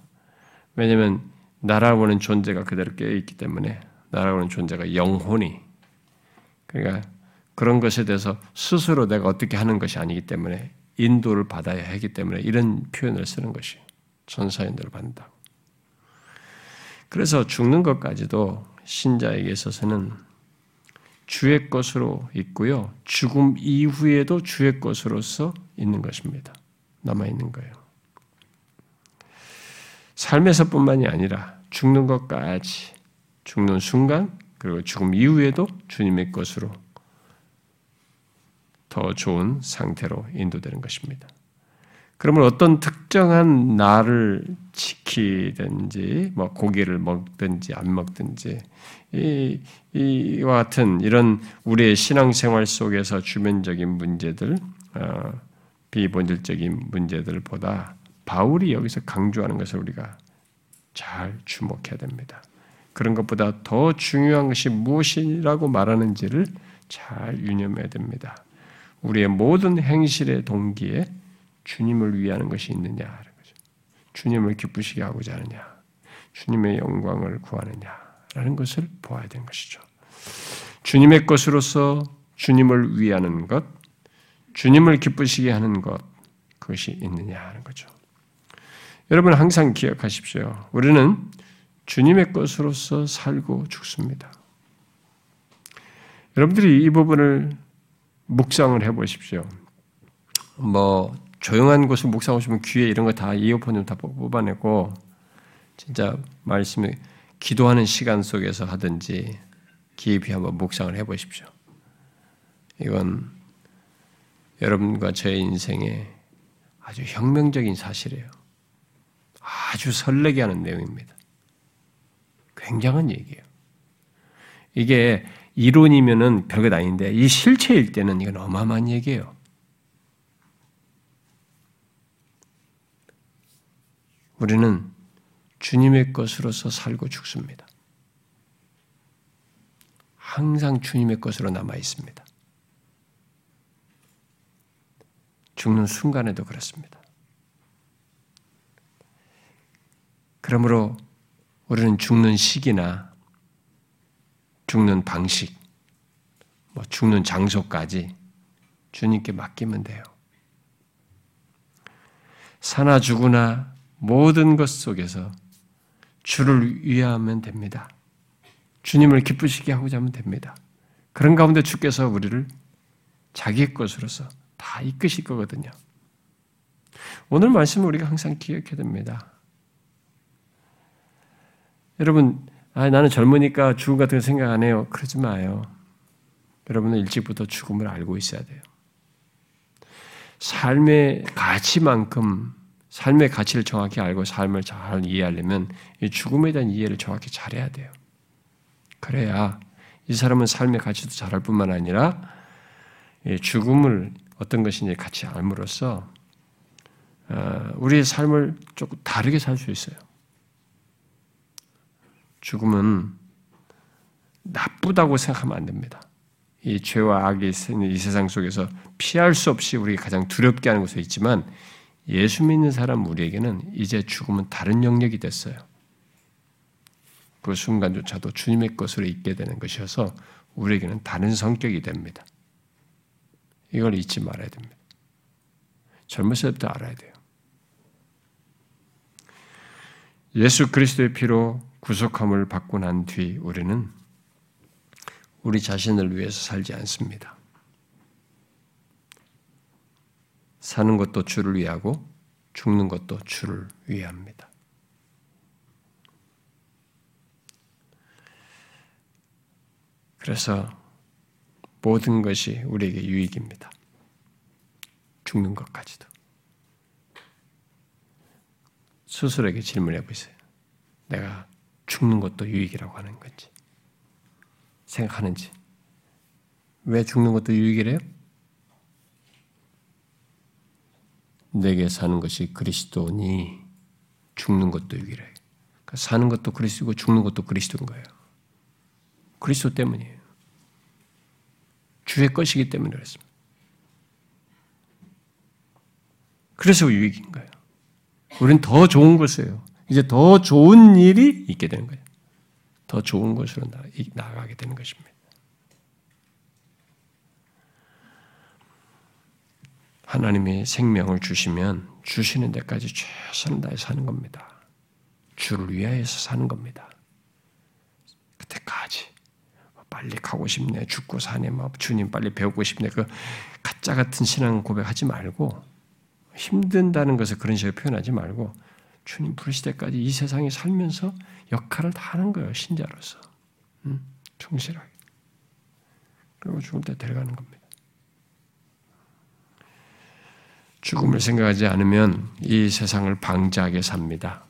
왜냐하면 나라고는 존재가 그대로 깨어 있기 때문에 나라고는 존재가 영혼이 그러니까 그런 것에 대해서 스스로 내가 어떻게 하는 것이 아니기 때문에 인도를 받아야 하기 때문에 이런 표현을 쓰는 것이 전사 인도를 받는다고. 그래서 죽는 것까지도 신자에게 있어서는 주의 것으로 있고요. 죽음 이후에도 주의 것으로서 있는 것입니다. 남아 있는 거예요. 삶에서뿐만이 아니라 죽는 것까지 죽는 순간 그리고 죽음 이후에도 주님의 것으로 더 좋은 상태로 인도되는 것입니다. 그러면 어떤 특정한 날을 지키든지, 뭐 고기를 먹든지 안 먹든지, 이, 이와 같은 이런 우리의 신앙생활 속에서 주변적인 문제들, 어, 비본질적인 문제들보다 바울이 여기서 강조하는 것을 우리가 잘 주목해야 됩니다. 그런 것보다 더 중요한 것이 무엇이라고 말하는지를 잘 유념해야 됩니다. 우리의 모든 행실의 동기에 주님을 위하는 것이 있느냐 주님을 기쁘시게 하고자 하느냐, 주님의 영광을 구하느냐라는 것을 보아야 되는 것이죠. 주님의 것으로서 주님을 위하는 것, 주님을 기쁘시게 하는 것, 그것이 있느냐 하는 거죠. 여러분 항상 기억하십시오. 우리는 주님의 것으로서 살고 죽습니다. 여러분들이 이 부분을 묵상을 해 보십시오. 뭐 조용한 곳을 묵상하시면 귀에 이런 거 다 이어폰 좀다 뽑아내고 진짜 말씀에 기도하는 시간 속에서 하든지 깊이 한번 묵상을 해 보십시오. 이건 여러분과 제 인생에 아주 혁명적인 사실이에요. 아주 설레게 하는 내용입니다. 굉장한 얘기예요. 이게 이론이면은 별것 아닌데 이 실체일 때는 이건 어마어마한 얘기예요. 우리는 주님의 것으로서 살고 죽습니다. 항상 주님의 것으로 남아 있습니다. 죽는 순간에도 그렇습니다. 그러므로 우리는 죽는 시기나 죽는 방식, 뭐 죽는 장소까지 주님께 맡기면 돼요. 사나 죽으나 모든 것 속에서 주를 위하면 됩니다. 주님을 기쁘시게 하고자 하면 됩니다. 그런 가운데 주께서 우리를 자기 것으로서 다 이끄실 거거든요. 오늘 말씀을 우리가 항상 기억해야 됩니다. 여러분, 아, 나는 젊으니까 죽음 같은 거 생각 안 해요. 그러지 마요. 여러분은 일찍부터 죽음을 알고 있어야 돼요. 삶의 가치만큼 삶의 가치를 정확히 알고 삶을 잘 이해하려면 이 죽음에 대한 이해를 정확히 잘해야 돼요. 그래야 이 사람은 삶의 가치도 잘할 뿐만 아니라 죽음을 어떤 것인지 같이 알므로써 어, 우리의 삶을 조금 다르게 살 수 있어요. 죽음은 나쁘다고 생각하면 안 됩니다. 이 죄와 악이 이 세상 속에서 피할 수 없이 우리가 가장 두렵게 하는 곳에 있지만 예수 믿는 사람 우리에게는 이제 죽음은 다른 영역이 됐어요. 그 순간조차도 주님의 것으로 있게 되는 것이어서 우리에게는 다른 성격이 됩니다. 이걸 잊지 말아야 됩니다. 젊었을 때부터 알아야 돼요. 예수 그리스도의 피로 구속함을 받고 난 뒤 우리는 우리 자신을 위해서 살지 않습니다. 사는 것도 주를 위하고 죽는 것도 주를 위합니다. 그래서 모든 것이 우리에게 유익입니다. 죽는 것까지도. 스스로에게 질문해 보세요. 내가 죽는 것도 유익이라고 하는 건지 생각하는지 왜 죽는 것도 유익이래요? 내게 사는 것이 그리스도니 죽는 것도 유익이래. 그러니까 사는 것도 그리스도고 죽는 것도 그리스도인 거예요. 그리스도 때문이에요. 주의 것이기 때문에 그렇습니다. 그래서 유익인 거예요. 우리는 더 좋은 것이에요. 이제 더 좋은 일이 있게 되는 거예요. 더 좋은 것으로 나아가게 되는 것입니다. 하나님이 생명을 주시면 주시는 데까지 최선을 다해 사는 겁니다. 주를 위하여서 사는 겁니다. 그때까지 빨리 가고 싶네, 죽고 사네, 막 주님 빨리 배우고 싶네. 그 가짜 같은 신앙 고백하지 말고 힘든다는 것을 그런 식으로 표현하지 말고 주님 부르실 때까지 이 세상에 살면서 역할을 다 하는 거예요, 신자로서. 음, 충실하게. 그리고 죽을 때 데려가는 겁니다. 죽음을 생각하지 않으면 이 세상을 방지하게 삽니다.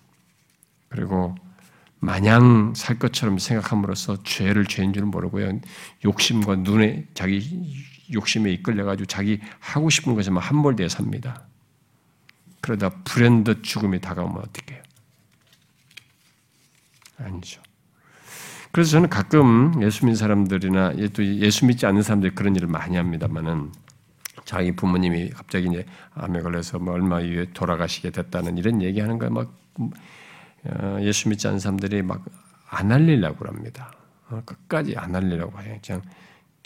그리고 마냥 살 것처럼 생각함으로써 죄를 죄인 줄 모르고요. 욕심과 눈에 자기 욕심에 이끌려 가지고 자기 하고 싶은 것에만 함몰되어 삽니다. 그러다 불현듯 죽음이 다가오면 어떻게 해요? 아니죠. 그래서 저는 가끔 예수 믿는 사람들이나 또 예수 믿지 않는 사람들이 그런 일을 많이 합니다만은 자기 부모님이 갑자기 이제 암에 걸려서 뭐 얼마 이후에 돌아가시게 됐다는 이런 얘기하는 거막 어, 예수 믿지 않는 사람들이 막안 알리려고 합니다. 어, 끝까지 안 알리려고 해요. 그냥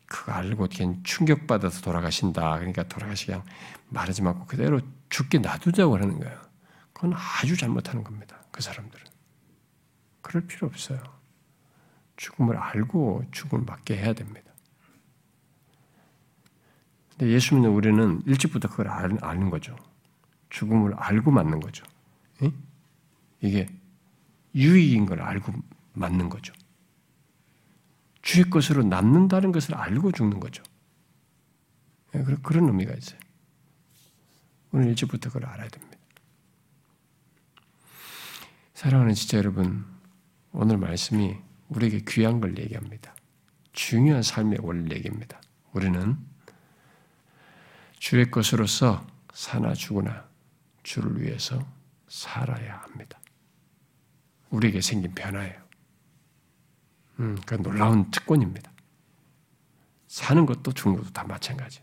그거 알고 그냥 충격받아서 돌아가신다. 그러니까 돌아가시 그냥 말하지 말고 그대로 죽게 놔두자고 하는 거예요. 그건 아주 잘못하는 겁니다. 그 사람들은. 그럴 필요 없어요. 죽음을 알고 죽음을 맞게 해야 됩니다. 근데 예수 믿는 우리는 일찍부터 그걸 아는 거죠. 죽음을 알고 맞는 거죠. 이게 유익인 걸 알고 맞는 거죠. 주의 것으로 남는다는 것을 알고 죽는 거죠. 예, 그런 의미가 있어요. 오늘 일찍부터 그걸 알아야 됩니다. 사랑하는 지체 여러분, 오늘 말씀이 우리에게 귀한 걸 얘기합니다. 중요한 삶의 원리 얘기입니다. 우리는 주의 것으로서 사나 죽으나 주를 위해서 살아야 합니다. 우리에게 생긴 변화예요. 음, 그 놀라운 특권입니다. 사는 것도 죽는 것도 다 마찬가지.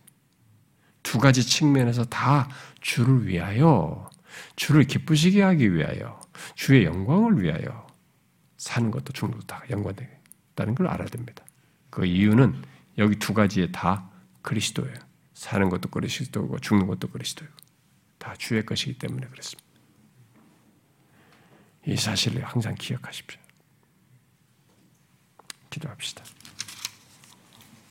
두 가지 측면에서 다 주를 위하여, 주를 기쁘시게 하기 위하여, 주의 영광을 위하여 사는 것도 죽는 것도 다 연관되다는 걸 알아야 됩니다. 그 이유는 여기 두 가지에 다 그리스도예요. 사는 것도 그리스도고 죽는 것도 그리스도예요. 다 주의 것이기 때문에 그렇습니다. 이 사실을 항상 기억하십시오. 기도합시다.